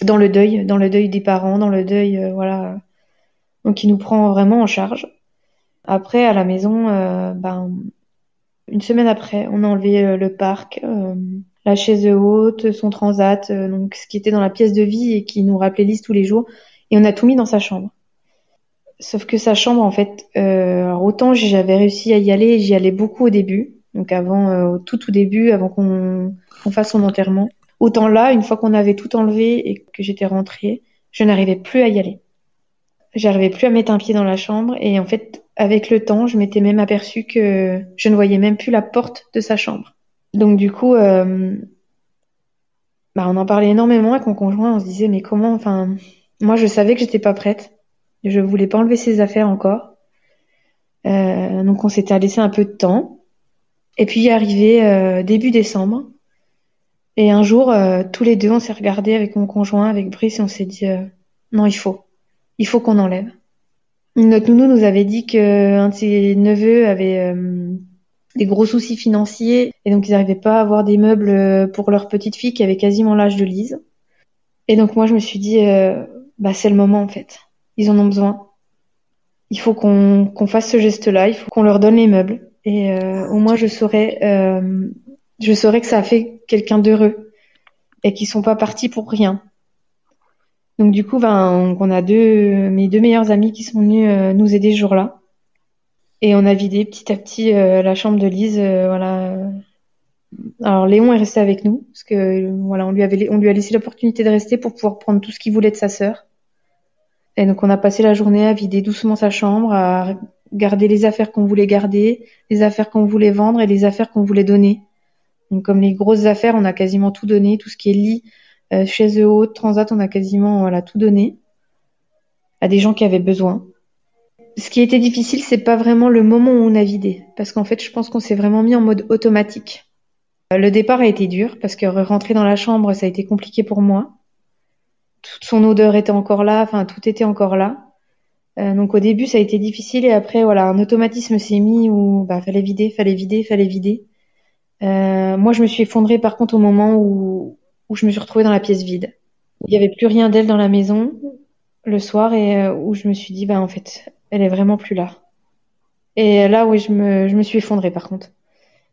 dans le deuil, dans le deuil des parents, dans le deuil, voilà, donc qui nous prend vraiment en charge. Après, à la maison, ben, une semaine après, on a enlevé le parc la chaise haute, son transat, donc ce qui était dans la pièce de vie et qui nous rappelait Lise tous les jours. Et on a tout mis dans sa chambre. Sauf que sa chambre, en fait, euh, autant j'avais réussi à y aller, j'y allais beaucoup au début, donc avant, euh, au tout tout début, avant qu'on fasse son enterrement. Autant là, une fois qu'on avait tout enlevé et que j'étais rentrée, je n'arrivais plus à y aller. J'arrivais plus à mettre un pied dans la chambre et en fait, avec le temps, je m'étais même aperçue que je ne voyais même plus la porte de sa chambre. Donc du coup, euh, bah, on en parlait énormément avec mon conjoint. On se disait mais comment Enfin, moi je savais que j'étais pas prête. Je voulais pas enlever ses affaires encore. Euh, donc on s'était laissé un peu de temps. Et puis arrivé euh, début décembre. Et un jour, tous les deux, on s'est regardés avec mon conjoint, avec Brice, et on s'est dit non, il faut, il faut qu'on enlève. Notre nounou nous avait dit que un de ses neveux avait des gros soucis financiers et donc ils n'arrivaient pas à avoir des meubles euh, pour leur petite fille qui avait quasiment l'âge de Lise. Et donc moi je me suis dit euh, bah c'est le moment en fait. Ils en ont besoin. Il faut qu'on fasse ce geste-là, il faut qu'on leur donne les meubles et euh, au moins je saurais euh, je saurais que ça a fait quelqu'un d'heureux et qu'ils sont pas partis pour rien. Donc du coup ben on a deux mes deux meilleurs amis qui sont venus nous aider ce jour-là. Et on a vidé petit à petit euh, la chambre de Lise. Euh, voilà. Alors Léon est resté avec nous parce que voilà, on lui avait, on lui a laissé l'opportunité de rester pour pouvoir prendre tout ce qu'il voulait de sa sœur. Et donc on a passé la journée à vider doucement sa chambre, à garder les affaires qu'on voulait garder, les affaires qu'on voulait vendre et les affaires qu'on voulait donner. Donc comme les grosses affaires, on a quasiment tout donné, tout ce qui est lit, euh, chaise haute, transat, on a quasiment voilà tout donné à des gens qui avaient besoin ce qui était difficile, c'est pas vraiment le moment où on a vidé, parce qu'en fait, je pense qu'on s'est vraiment mis en mode automatique. Euh, le départ a été dur parce que rentrer dans la chambre, ça a été compliqué pour moi. Toute son odeur était encore là, enfin tout était encore là. Euh, donc au début, ça a été difficile et après, voilà, un automatisme s'est mis où bah fallait vider, fallait vider, fallait vider. Euh, moi, je me suis effondrée par contre au moment où je me suis retrouvée dans la pièce vide. Il y avait plus rien d'elle dans la maison le soir et où je me suis dit bah en fait elle est vraiment plus là. Et là, oui, je me, suis effondrée par contre.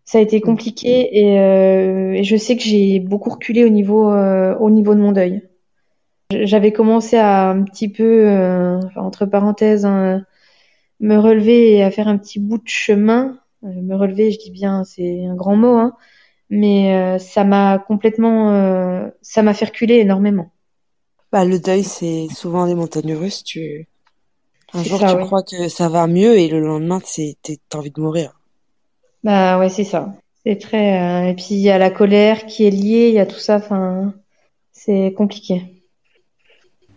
Ça a été compliqué et, euh, et je sais que j'ai beaucoup reculé au niveau, euh, au niveau de mon deuil. J'avais commencé à un petit peu, euh, entre parenthèses, hein, me relever et à faire un petit bout de chemin. Euh, me relever, je dis bien, c'est un grand mot, hein, mais euh, ça m'a complètement, ça m'a fait reculer énormément. Bah, le deuil, c'est souvent des montagnes russes. Tu un jour, tu crois que ça va mieux et le lendemain, t'as envie de mourir. Bah ouais, c'est ça. C'est très. et puis il y a la colère qui est liée, il y a tout ça. Enfin, c'est compliqué.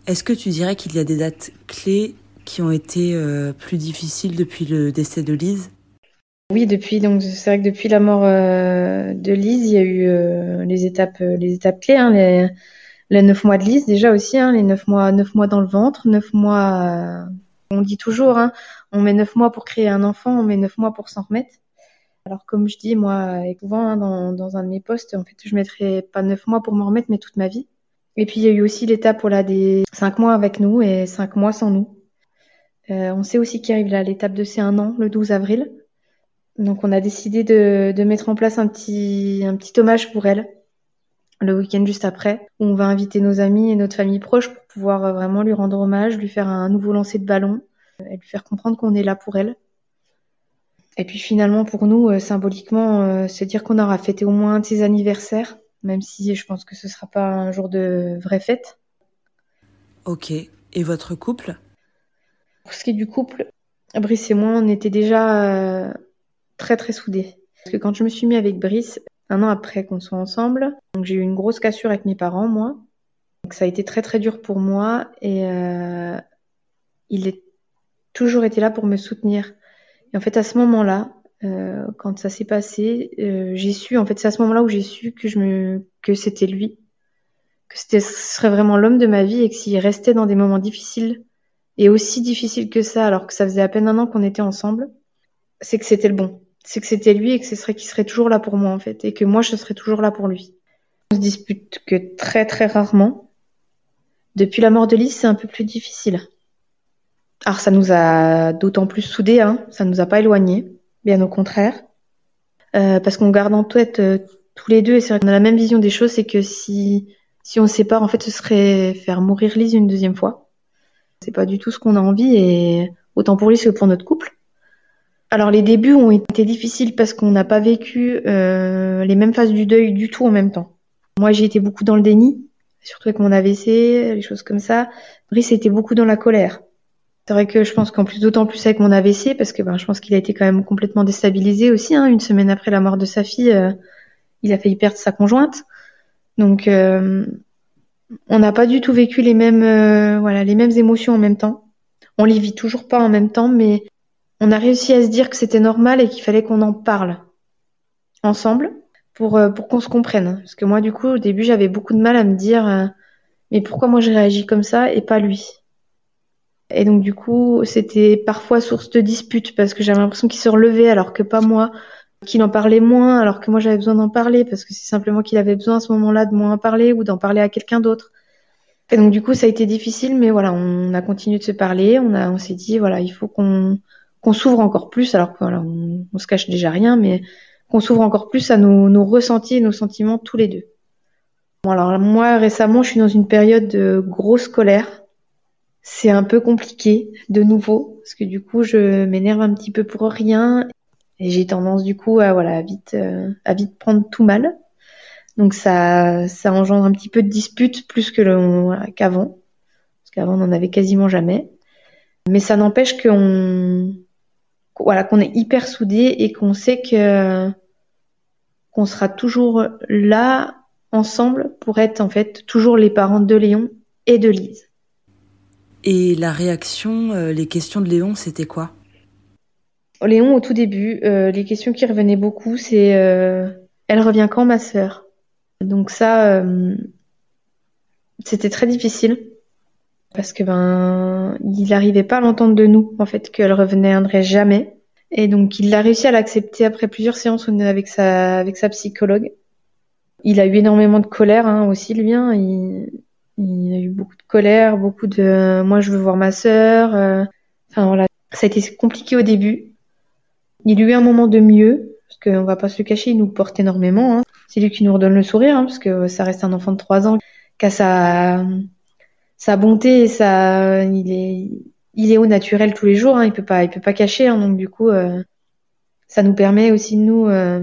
Est-ce que tu dirais qu'il y a des dates clés qui ont été euh, plus difficiles depuis le décès de Lise? Oui, depuis donc c'est vrai que depuis la mort euh, de Lise, il y a eu euh, les étapes les clés, hein, les, les neuf mois de Lise déjà aussi, hein, les neuf mois neuf mois dans le ventre, neuf mois. on dit toujours, hein, on met neuf mois pour créer un enfant, on met neuf mois pour s'en remettre. Alors comme je dis moi, souvent dans, dans un de mes postes, en fait, je mettrai pas neuf mois pour m'en remettre, mais toute ma vie. Et puis il y a eu aussi l'étape voilà, des cinq mois avec nous et cinq mois sans nous. Euh, on sait aussi qu'il arrive là l'étape de ces un an, le 12 avril. Donc on a décidé de, mettre en place un petit, un petit hommage pour elle le week-end juste après, où on va inviter nos amis et notre famille proche pour pouvoir euh, vraiment lui rendre hommage, lui faire un nouveau lancer de ballon et lui faire comprendre qu'on est là pour elle. Et puis finalement pour nous, euh, symboliquement, se dire qu'on aura fêté au moins un de ses anniversaires même si je pense que ce sera pas un jour de vraie fête. Ok. Et votre couple? Pour ce qui est du couple, Brice et moi, on était déjà euh, très très soudés. Parce que quand je me suis mis avec Brice, un an après qu'on soit ensemble, donc j'ai eu une grosse cassure avec mes parents, moi. Donc ça a été très très dur pour moi et euh, il est toujours été là pour me soutenir. Et en fait, à ce moment-là, euh, quand ça s'est passé, euh, j'ai su, en fait, c'est à ce moment-là où j'ai su que je me, que c'était lui, que c'était, ce serait vraiment l'homme de ma vie et que s'il restait dans des moments difficiles et aussi difficiles que ça, alors que ça faisait à peine un an qu'on était ensemble, c'est que c'était le bon, c'est que c'était lui et que ce serait qu'il serait toujours là pour moi en fait et que moi je serais toujours là pour lui. On se dispute que très très rarement. Depuis la mort de Lise, c'est un peu plus difficile. Alors ça nous a d'autant plus soudés, hein, ça nous a pas éloignés bien au contraire. Euh, parce qu'on garde en tête euh, tous les deux, et c'est vrai a la même vision des choses, c'est que si, si on se sépare, en fait, ce serait faire mourir Lise une deuxième fois. C'est pas du tout ce qu'on a envie, et autant pour Lise que pour notre couple. Alors les débuts ont été difficiles parce qu'on n'a pas vécu euh, les mêmes phases du deuil du tout en même temps. Moi j'ai été beaucoup dans le déni, surtout avec mon AVC, les choses comme ça. Brice était beaucoup dans la colère. C'est vrai que je pense qu'en plus, d'autant plus avec mon AVC, parce que ben, je pense qu'il a été quand même complètement déstabilisé aussi. Hein, une semaine après la mort de sa fille, euh, il a failli perdre sa conjointe. Donc, euh, on n'a pas du tout vécu les mêmes, euh, voilà, les mêmes émotions en même temps. On les vit toujours pas en même temps, mais on a réussi à se dire que c'était normal et qu'il fallait qu'on en parle ensemble pour pour qu'on se comprenne. Parce que moi, du coup, au début, j'avais beaucoup de mal à me dire, mais pourquoi moi je réagis comme ça et pas lui? Et donc du coup, c'était parfois source de disputes parce que j'avais l'impression qu'il se relevait alors que pas moi, qu'il en parlait moins alors que moi j'avais besoin d'en parler parce que c'est simplement qu'il avait besoin à ce moment-là de moins en parler ou d'en parler à quelqu'un d'autre. Et donc du coup, ça a été difficile, mais voilà, on a continué de se parler, on a, on s'est dit voilà, il faut qu'on qu'on s'ouvre encore plus, alors que voilà, on, se cache déjà rien, mais qu'on s'ouvre encore plus à nos, nos ressentis et nos sentiments tous les deux. Bon alors moi récemment, je suis dans une période de grosse colère c'est un peu compliqué de nouveau parce que du coup je m'énerve un petit peu pour rien et j'ai tendance du coup à voilà vite euh, à vite prendre tout mal. Donc ça ça engendre un petit peu de disputes plus que qu'avant parce qu'avant on n'en avait quasiment jamais. Mais ça n'empêche qu'on voilà qu'on est hyper soudés et qu'on sait que qu'on sera toujours là ensemble pour être en fait toujours les parents de Léon et de Lise. Et la réaction, euh, les questions de Léon, c'était quoi? Léon, au tout début, euh, les questions qui revenaient beaucoup, c'est euh, Elle revient quand, ma sœur? Donc ça, c'était très difficile parce que ben, il n'arrivait pas à l'entendre de nous, en fait, qu'elle reviendrait jamais. Et donc, il a réussi à l'accepter après plusieurs séances avec sa, avec sa psychologue. Il a eu énormément de colère hein, aussi, lui. Hein. Il a eu beaucoup de colère, beaucoup de moi je veux voir ma sœur. Euh, enfin voilà, ça a été compliqué au début. Il a eu un moment de mieux, parce qu'on va pas se le cacher, il nous porte énormément. Hein. C'est lui qui nous redonne le sourire, hein, parce que ça reste un enfant de 3 ans qui a sa, sa bonté et sa, il est, il est au naturel tous les jours. Hein, il peut pas, il peut pas cacher. Hein, donc du coup, euh, ça nous permet aussi nous euh,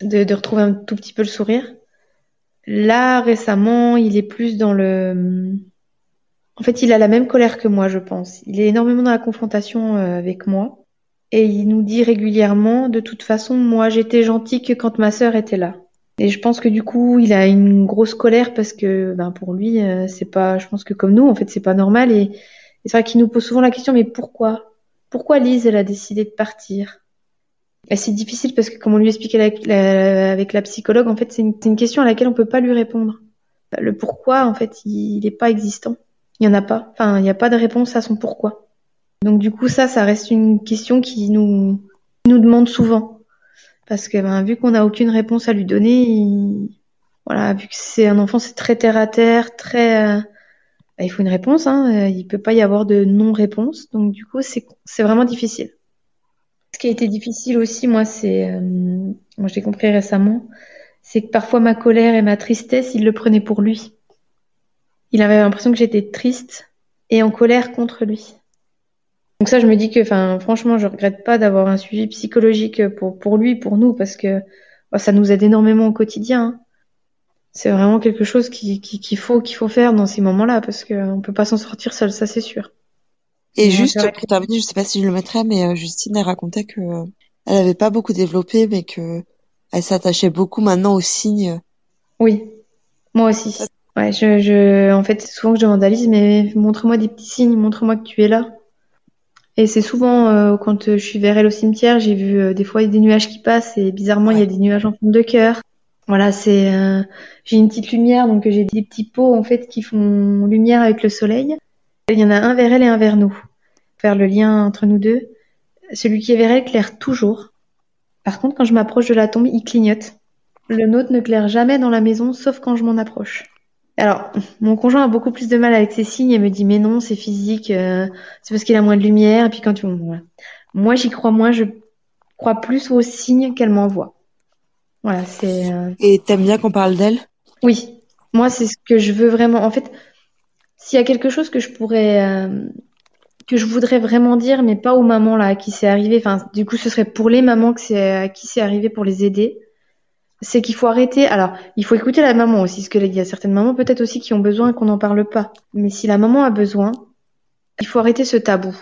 de, de, retrouver un tout petit peu le sourire. Là récemment, il est plus dans le. En fait, il a la même colère que moi, je pense. Il est énormément dans la confrontation euh, avec moi. Et il nous dit régulièrement, de toute façon, moi j'étais gentil que quand ma sœur était là. Et je pense que du coup, il a une grosse colère parce que, ben, pour lui, euh, c'est pas, je pense que comme nous, en fait, c'est pas normal. Et, c'est vrai qu'il nous pose souvent la question, mais pourquoi? Pourquoi Lise, elle a décidé de partir? et c'est difficile parce que, comme on lui expliquait avec la, psychologue, en fait, c'est une, question à laquelle on peut pas lui répondre. Le pourquoi, en fait, il n'est pas existant. Il y en a pas. Enfin, il n'y a pas de réponse à son pourquoi. Donc, du coup, ça, ça reste une question qui nous, nous demande souvent. Parce que ben, vu qu'on n'a aucune réponse à lui donner, il... voilà, vu que c'est un enfant, c'est très terre à terre, très, euh... ben, il faut une réponse. Hein. Il peut pas y avoir de non-réponse. Donc du coup, c'est vraiment difficile. Qui a été difficile aussi, moi, c'est, euh... l'ai compris récemment, c'est que parfois ma colère et ma tristesse, il le prenait pour lui. Il avait l'impression que j'étais triste et en colère contre lui. Donc ça, je me dis que, enfin, franchement, je regrette pas d'avoir un suivi psychologique pour lui, pour nous, parce que bah, ça nous aide énormément au quotidien. Hein. C'est vraiment quelque chose qu'il qui, faut qu'il faut faire dans ces moments-là, parce qu'on peut pas s'en sortir seul, ça c'est sûr. Et juste pour terminer, je sais pas si je le mettrai, mais euh, Justine elle racontait que euh, elle avait pas beaucoup développé, mais que elle s'attachait beaucoup maintenant aux signes. Oui, moi aussi. Ouais, je, je, en fait, souvent que je demande à Lise, mais montre-moi des petits signes, montre-moi que tu es là. Et c'est souvent euh, quand je suis vers elle au cimetière, j'ai vu euh, des fois des nuages qui passent et bizarrement il y a des nuages en forme de cœur. Voilà, c'est j'ai une petite lumière donc j'ai des petits pots en fait qui font lumière avec le soleil. Il y en a un vers elle et un vers nous. Faire le lien entre nous deux. Celui qui est vers elle claire toujours. Par contre, quand je m'approche de la tombe, il clignote. Le nôtre ne claire jamais dans la maison sauf quand je m'en approche. Alors, mon conjoint a beaucoup plus de mal avec ces signes et me dit mais non, c'est physique, euh, c'est parce qu'il a moins de lumière. Et puis quand tu, voilà. moi j'y crois moins, je crois plus aux signes qu'elle m'envoie. Voilà, c'est. Euh... Et t'aimes bien qu'on parle d'elle? Oui, moi c'est ce que je veux vraiment. En fait, s'il y a quelque chose que je pourrais, euh, que je voudrais vraiment dire, mais pas aux mamans là à qui c'est arrivé. Enfin, du coup, ce serait pour les mamans à qui c'est arrivé pour les aider c'est qu'il faut arrêter. Alors, il faut écouter la maman aussi, ce que il y a certaines mamans peut-être aussi qui ont besoin qu'on n'en parle pas. Mais si la maman a besoin, il faut arrêter ce tabou.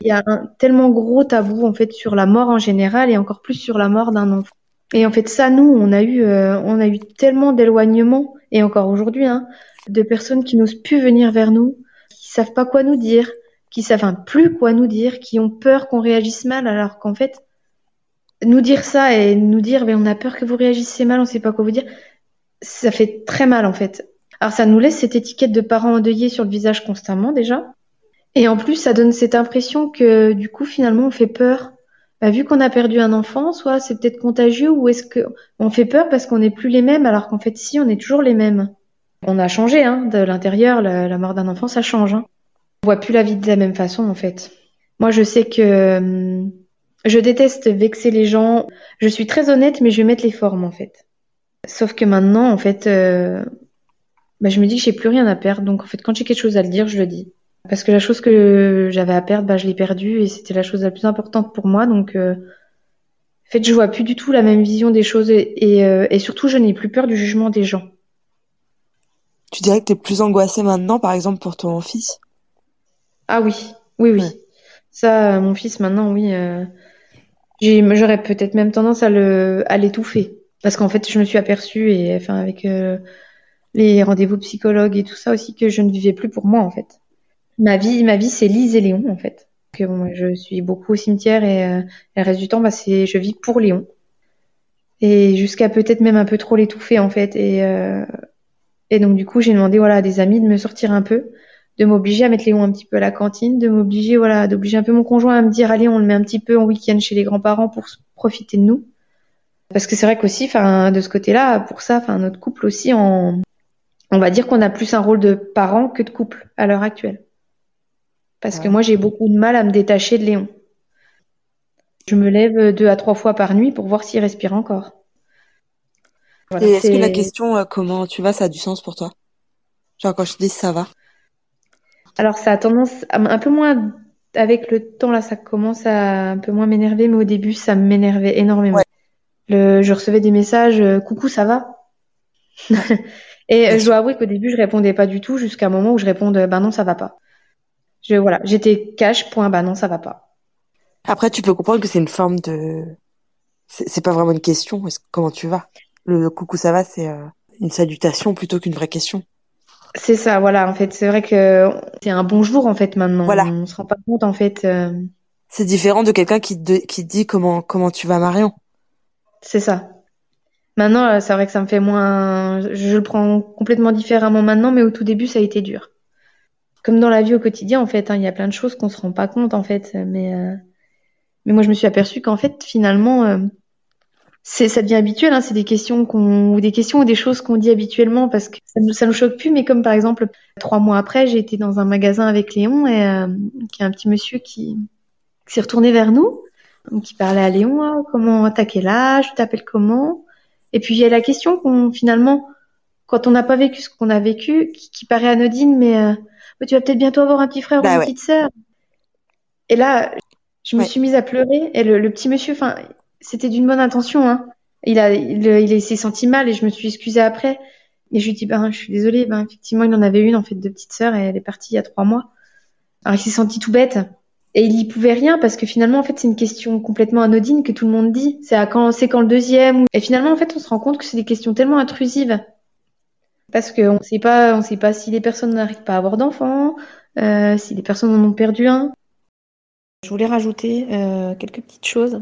Il y a un tellement gros tabou en fait sur la mort en général et encore plus sur la mort d'un enfant. Et en fait, ça, nous, on a eu, euh, on a eu tellement d'éloignement et encore aujourd'hui, hein, de personnes qui n'osent plus venir vers nous, qui savent pas quoi nous dire, qui savent plus quoi nous dire, qui ont peur qu'on réagisse mal, alors qu'en fait, nous dire ça et nous dire mais on a peur que vous réagissiez mal, on sait pas quoi vous dire, ça fait très mal en fait. Alors ça nous laisse cette étiquette de parents endeuillés sur le visage constamment déjà. Et en plus, ça donne cette impression que du coup finalement on fait peur. Bah, vu qu'on a perdu un enfant, soit c'est peut-être contagieux ou est-ce que on fait peur parce qu'on n'est plus les mêmes alors qu'en fait si on est toujours les mêmes. On a changé hein, de l'intérieur, la, mort d'un enfant ça change. Hein. On voit plus la vie de la même façon en fait. Moi je sais que hum, je déteste vexer les gens. Je suis très honnête, mais je vais mettre les formes en fait. Sauf que maintenant, en fait, euh, bah, je me dis que j'ai plus rien à perdre. Donc en fait, quand j'ai quelque chose à le dire, je le dis. Parce que la chose que j'avais à perdre, bah, je l'ai perdue et c'était la chose la plus importante pour moi. Donc euh, en fait, je vois plus du tout la même vision des choses et, euh, et surtout, je n'ai plus peur du jugement des gens. Tu dirais que tu es plus angoissée maintenant, par exemple, pour ton fils? Ah oui, oui, oui. Ça, mon fils, maintenant, oui. J'aurais peut-être même tendance à l'étouffer parce qu'en fait je me suis aperçue et enfin avec euh, les rendez-vous psychologues et tout ça aussi que je ne vivais plus pour moi en fait. Ma vie ma vie c'est Lise et Léon en fait. Que bon, je suis beaucoup au cimetière et, euh, le reste du temps bah c'est je vis pour Léon et jusqu'à peut-être même un peu trop l'étouffer en fait et euh, et donc du coup j'ai demandé voilà à des amis de me sortir un peu de m'obliger à mettre Léon un petit peu à la cantine, de m'obliger, voilà, d'obliger un peu mon conjoint à me dire, allez, on le met un petit peu en week-end chez les grands-parents pour profiter de nous. Parce que c'est vrai qu'aussi, de ce côté-là, pour ça, notre couple aussi, on, on va dire qu'on a plus un rôle de parent que de couple à l'heure actuelle. Parce que moi, j'ai beaucoup de mal à me détacher de Léon. Je me lève deux à trois fois par nuit pour voir s'il respire encore. Et est-ce que la question euh, comment tu vas, ça a du sens pour toi? Genre quand je dis ça va Alors ça a tendance à, un peu moins avec le temps là, ça commence à un peu moins m'énerver, mais au début ça m'énervait énormément. Le, je recevais des messages, euh, coucou, ça va Et euh, je dois avouer qu'au début je répondais pas du tout, jusqu'à un moment où je réponds, euh, bah non, ça va pas. Je voilà, j'étais cash, point, bah non, ça va pas. Après, tu peux comprendre que c'est une forme de, c'est pas vraiment une question. Comment tu vas? Le coucou, ça va, c'est une salutation plutôt qu'une vraie question. C'est ça, voilà. En fait, c'est vrai que c'est un bonjour en fait maintenant. Voilà. On se rend pas compte en fait. Euh, c'est différent de quelqu'un qui te, qui dit comment comment tu vas Marion. C'est ça. Maintenant, euh, c'est vrai que ça me fait moins. Je le prends complètement différemment maintenant, mais au tout début, ça a été dur. Comme dans la vie au quotidien, en fait, hein, il y a plein de choses qu'on se rend pas compte en fait, mais euh, mais moi, je me suis aperçue qu'en fait, finalement c'est ça devient habituel hein, c'est des questions qu'on ou des questions ou des choses qu'on dit habituellement parce que ça nous nous choque plus. Mais comme par exemple trois mois après j'ai été dans un magasin avec Léon et euh, qui a un petit monsieur qui, s'est retourné vers nous. Qui parlait à Léon ah, comment t'as quel âge tu t'appelles comment? Et puis il y a la question qu'on finalement quand on n'a pas vécu ce qu'on a vécu qui, paraît anodine mais euh, tu vas peut-être bientôt avoir un petit frère ou bah une petite sœur et là je me suis mise à pleurer et le, le petit monsieur enfin c'était d'une bonne intention. Hein. Il a, il, il s'est senti mal et je me suis excusée après. Et je lui ai dit, ben, je suis désolée, ben, effectivement, il en avait une, en fait, de petite sœur et elle est partie il y a trois mois. Alors, il s'est senti tout bête. Et il y pouvait rien parce que finalement, en fait, c'est une question complètement anodine que tout le monde dit. C'est à quand, c'est quand le deuxième. Et finalement, en fait, on se rend compte que c'est des questions tellement intrusives. Parce qu'on sait pas, on sait pas si les personnes n'arrivent pas à avoir d'enfants, euh, si les personnes en ont perdu un. Je voulais rajouter euh, quelques petites choses.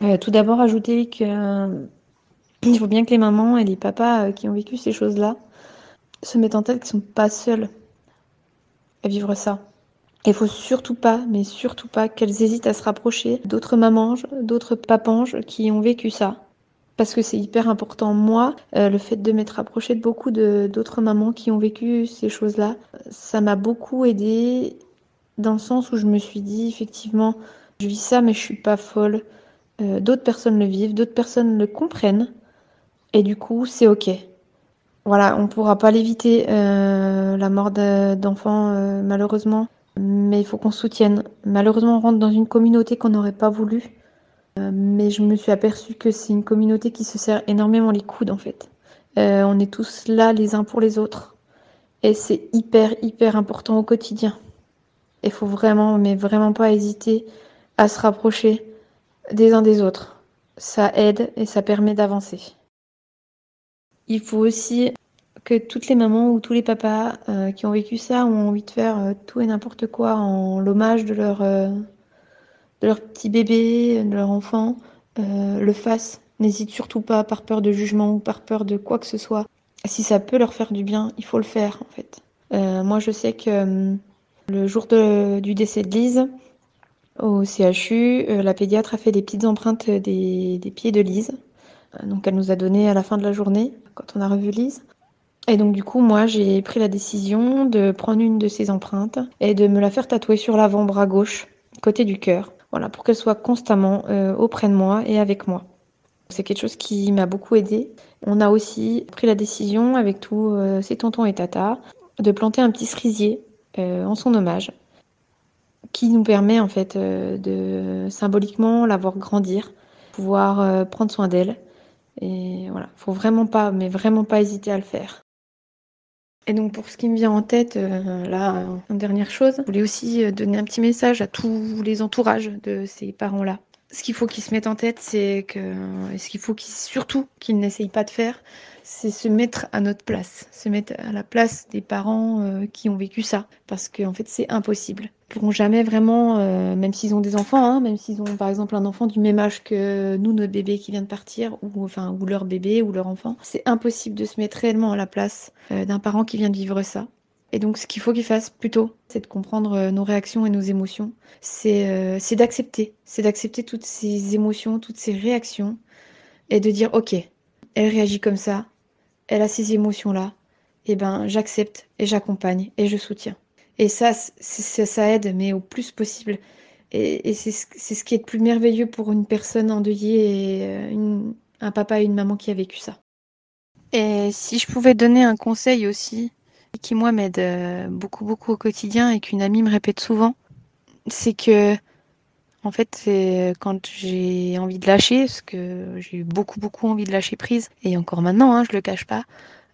Euh, tout d'abord, ajouter qu'il euh, faut bien que les mamans et les papas qui ont vécu ces choses-là se mettent en tête qu'ils ne sont pas seuls à vivre ça. Il faut surtout pas, mais surtout pas, qu'elles hésitent à se rapprocher d'autres mamanges, d'autres papanges qui ont vécu ça. Parce que c'est hyper important. Moi, le fait de m'être rapprochée de beaucoup d'autres mamans qui ont vécu ces choses-là, ça m'a beaucoup aidé dans le sens où je me suis dit, effectivement, je vis ça, mais je suis pas folle. Euh, d'autres personnes le vivent, d'autres personnes le comprennent, et du coup, c'est ok. Voilà, on ne pourra pas l'éviter, euh, la mort d'enfants, euh, malheureusement, mais il faut qu'on soutienne. Malheureusement, on rentre dans une communauté qu'on n'aurait pas voulu, mais je me suis aperçue que c'est une communauté qui se serre énormément les coudes, en fait. on est tous là les uns pour les autres, et c'est hyper, hyper important au quotidien. Il faut vraiment, mais vraiment pas hésiter à se rapprocher, des uns des autres. Ça aide et ça permet d'avancer. Il faut aussi que toutes les mamans ou tous les papas euh, qui ont vécu ça ont envie de faire euh, tout et n'importe quoi en l'hommage de leur, euh, de leur petit bébé, de leur enfant, le fassent. N'hésite surtout pas par peur de jugement ou par peur de quoi que ce soit. Si ça peut leur faire du bien, il faut le faire en fait. moi je sais que le jour du décès de Lise, au CHU, euh, la pédiatre a fait des petites empreintes des, pieds de Lise. Euh, donc elle nous a donné à la fin de la journée, quand on a revu Lise. Et donc du coup, moi, j'ai pris la décision de prendre une de ces empreintes et de me la faire tatouer sur l'avant-bras gauche, côté du cœur. Voilà, pour qu'elle soit constamment euh, auprès de moi et avec moi. C'est quelque chose qui m'a beaucoup aidé. On a aussi pris la décision avec tous ses tontons et tatas de planter un petit cerisier en son hommage qui nous permet en fait euh, de symboliquement la voir grandir, pouvoir euh, prendre soin d'elle. Et voilà, faut vraiment pas, mais vraiment pas hésiter à le faire. Et donc pour ce qui me vient en tête, euh, là, en dernière chose, je voulais aussi donner un petit message à tous les entourages de ces parents-là. Ce qu'il faut qu'ils se mettent en tête, c'est que, ce qu'il faut qu'ils, surtout qu'ils n'essayent pas de faire, c'est se mettre à notre place, se mettre à la place des parents euh, qui ont vécu ça, parce qu'en en fait c'est impossible. Pourront jamais vraiment, euh, même s'ils ont des enfants, hein, même s'ils ont par exemple un enfant du même âge que nous, notre bébé qui vient de partir, ou enfin ou leur bébé ou leur enfant, c'est impossible de se mettre réellement à la place euh, d'un parent qui vient de vivre ça. Et donc ce qu'il faut qu'ils fassent plutôt, c'est de comprendre nos réactions et nos émotions, c'est d'accepter, c'est d'accepter toutes ces émotions, toutes ces réactions, et de dire ok, elle réagit comme ça, elle a ces émotions-là, eh ben j'accepte et j'accompagne et je soutiens. Et ça, ça, aide, mais au plus possible. Et, c'est ce qui est le plus merveilleux pour une personne endeuillée euh, un papa et une maman qui a vécu ça. Et si je pouvais donner un conseil aussi, qui moi m'aide euh, beaucoup beaucoup au quotidien et qu'une amie me répète souvent, c'est que en fait c'est quand j'ai envie de lâcher, parce que j'ai eu beaucoup beaucoup envie de lâcher prise et encore maintenant, hein, je le cache pas,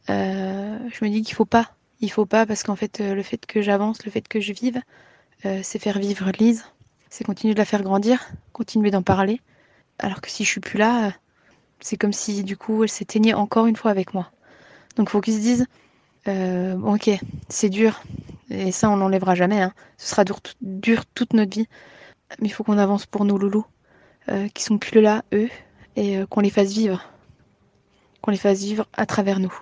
euh, je me dis qu'il faut pas, il faut pas parce qu'en fait euh, le fait que j'avance, le fait que je vive, euh, c'est faire vivre Lise, c'est continuer de la faire grandir, continuer d'en parler, alors que si je suis plus là, c'est comme si du coup elle s'éteignait encore une fois avec moi. Donc faut qu'ils se disent euh, ok, c'est dur, et ça on l'enlèvera jamais, hein. ce sera dur, toute notre vie, mais il faut qu'on avance pour nos loulous, euh, qui sont plus là, eux, et euh, qu'on les fasse vivre, qu'on les fasse vivre à travers nous.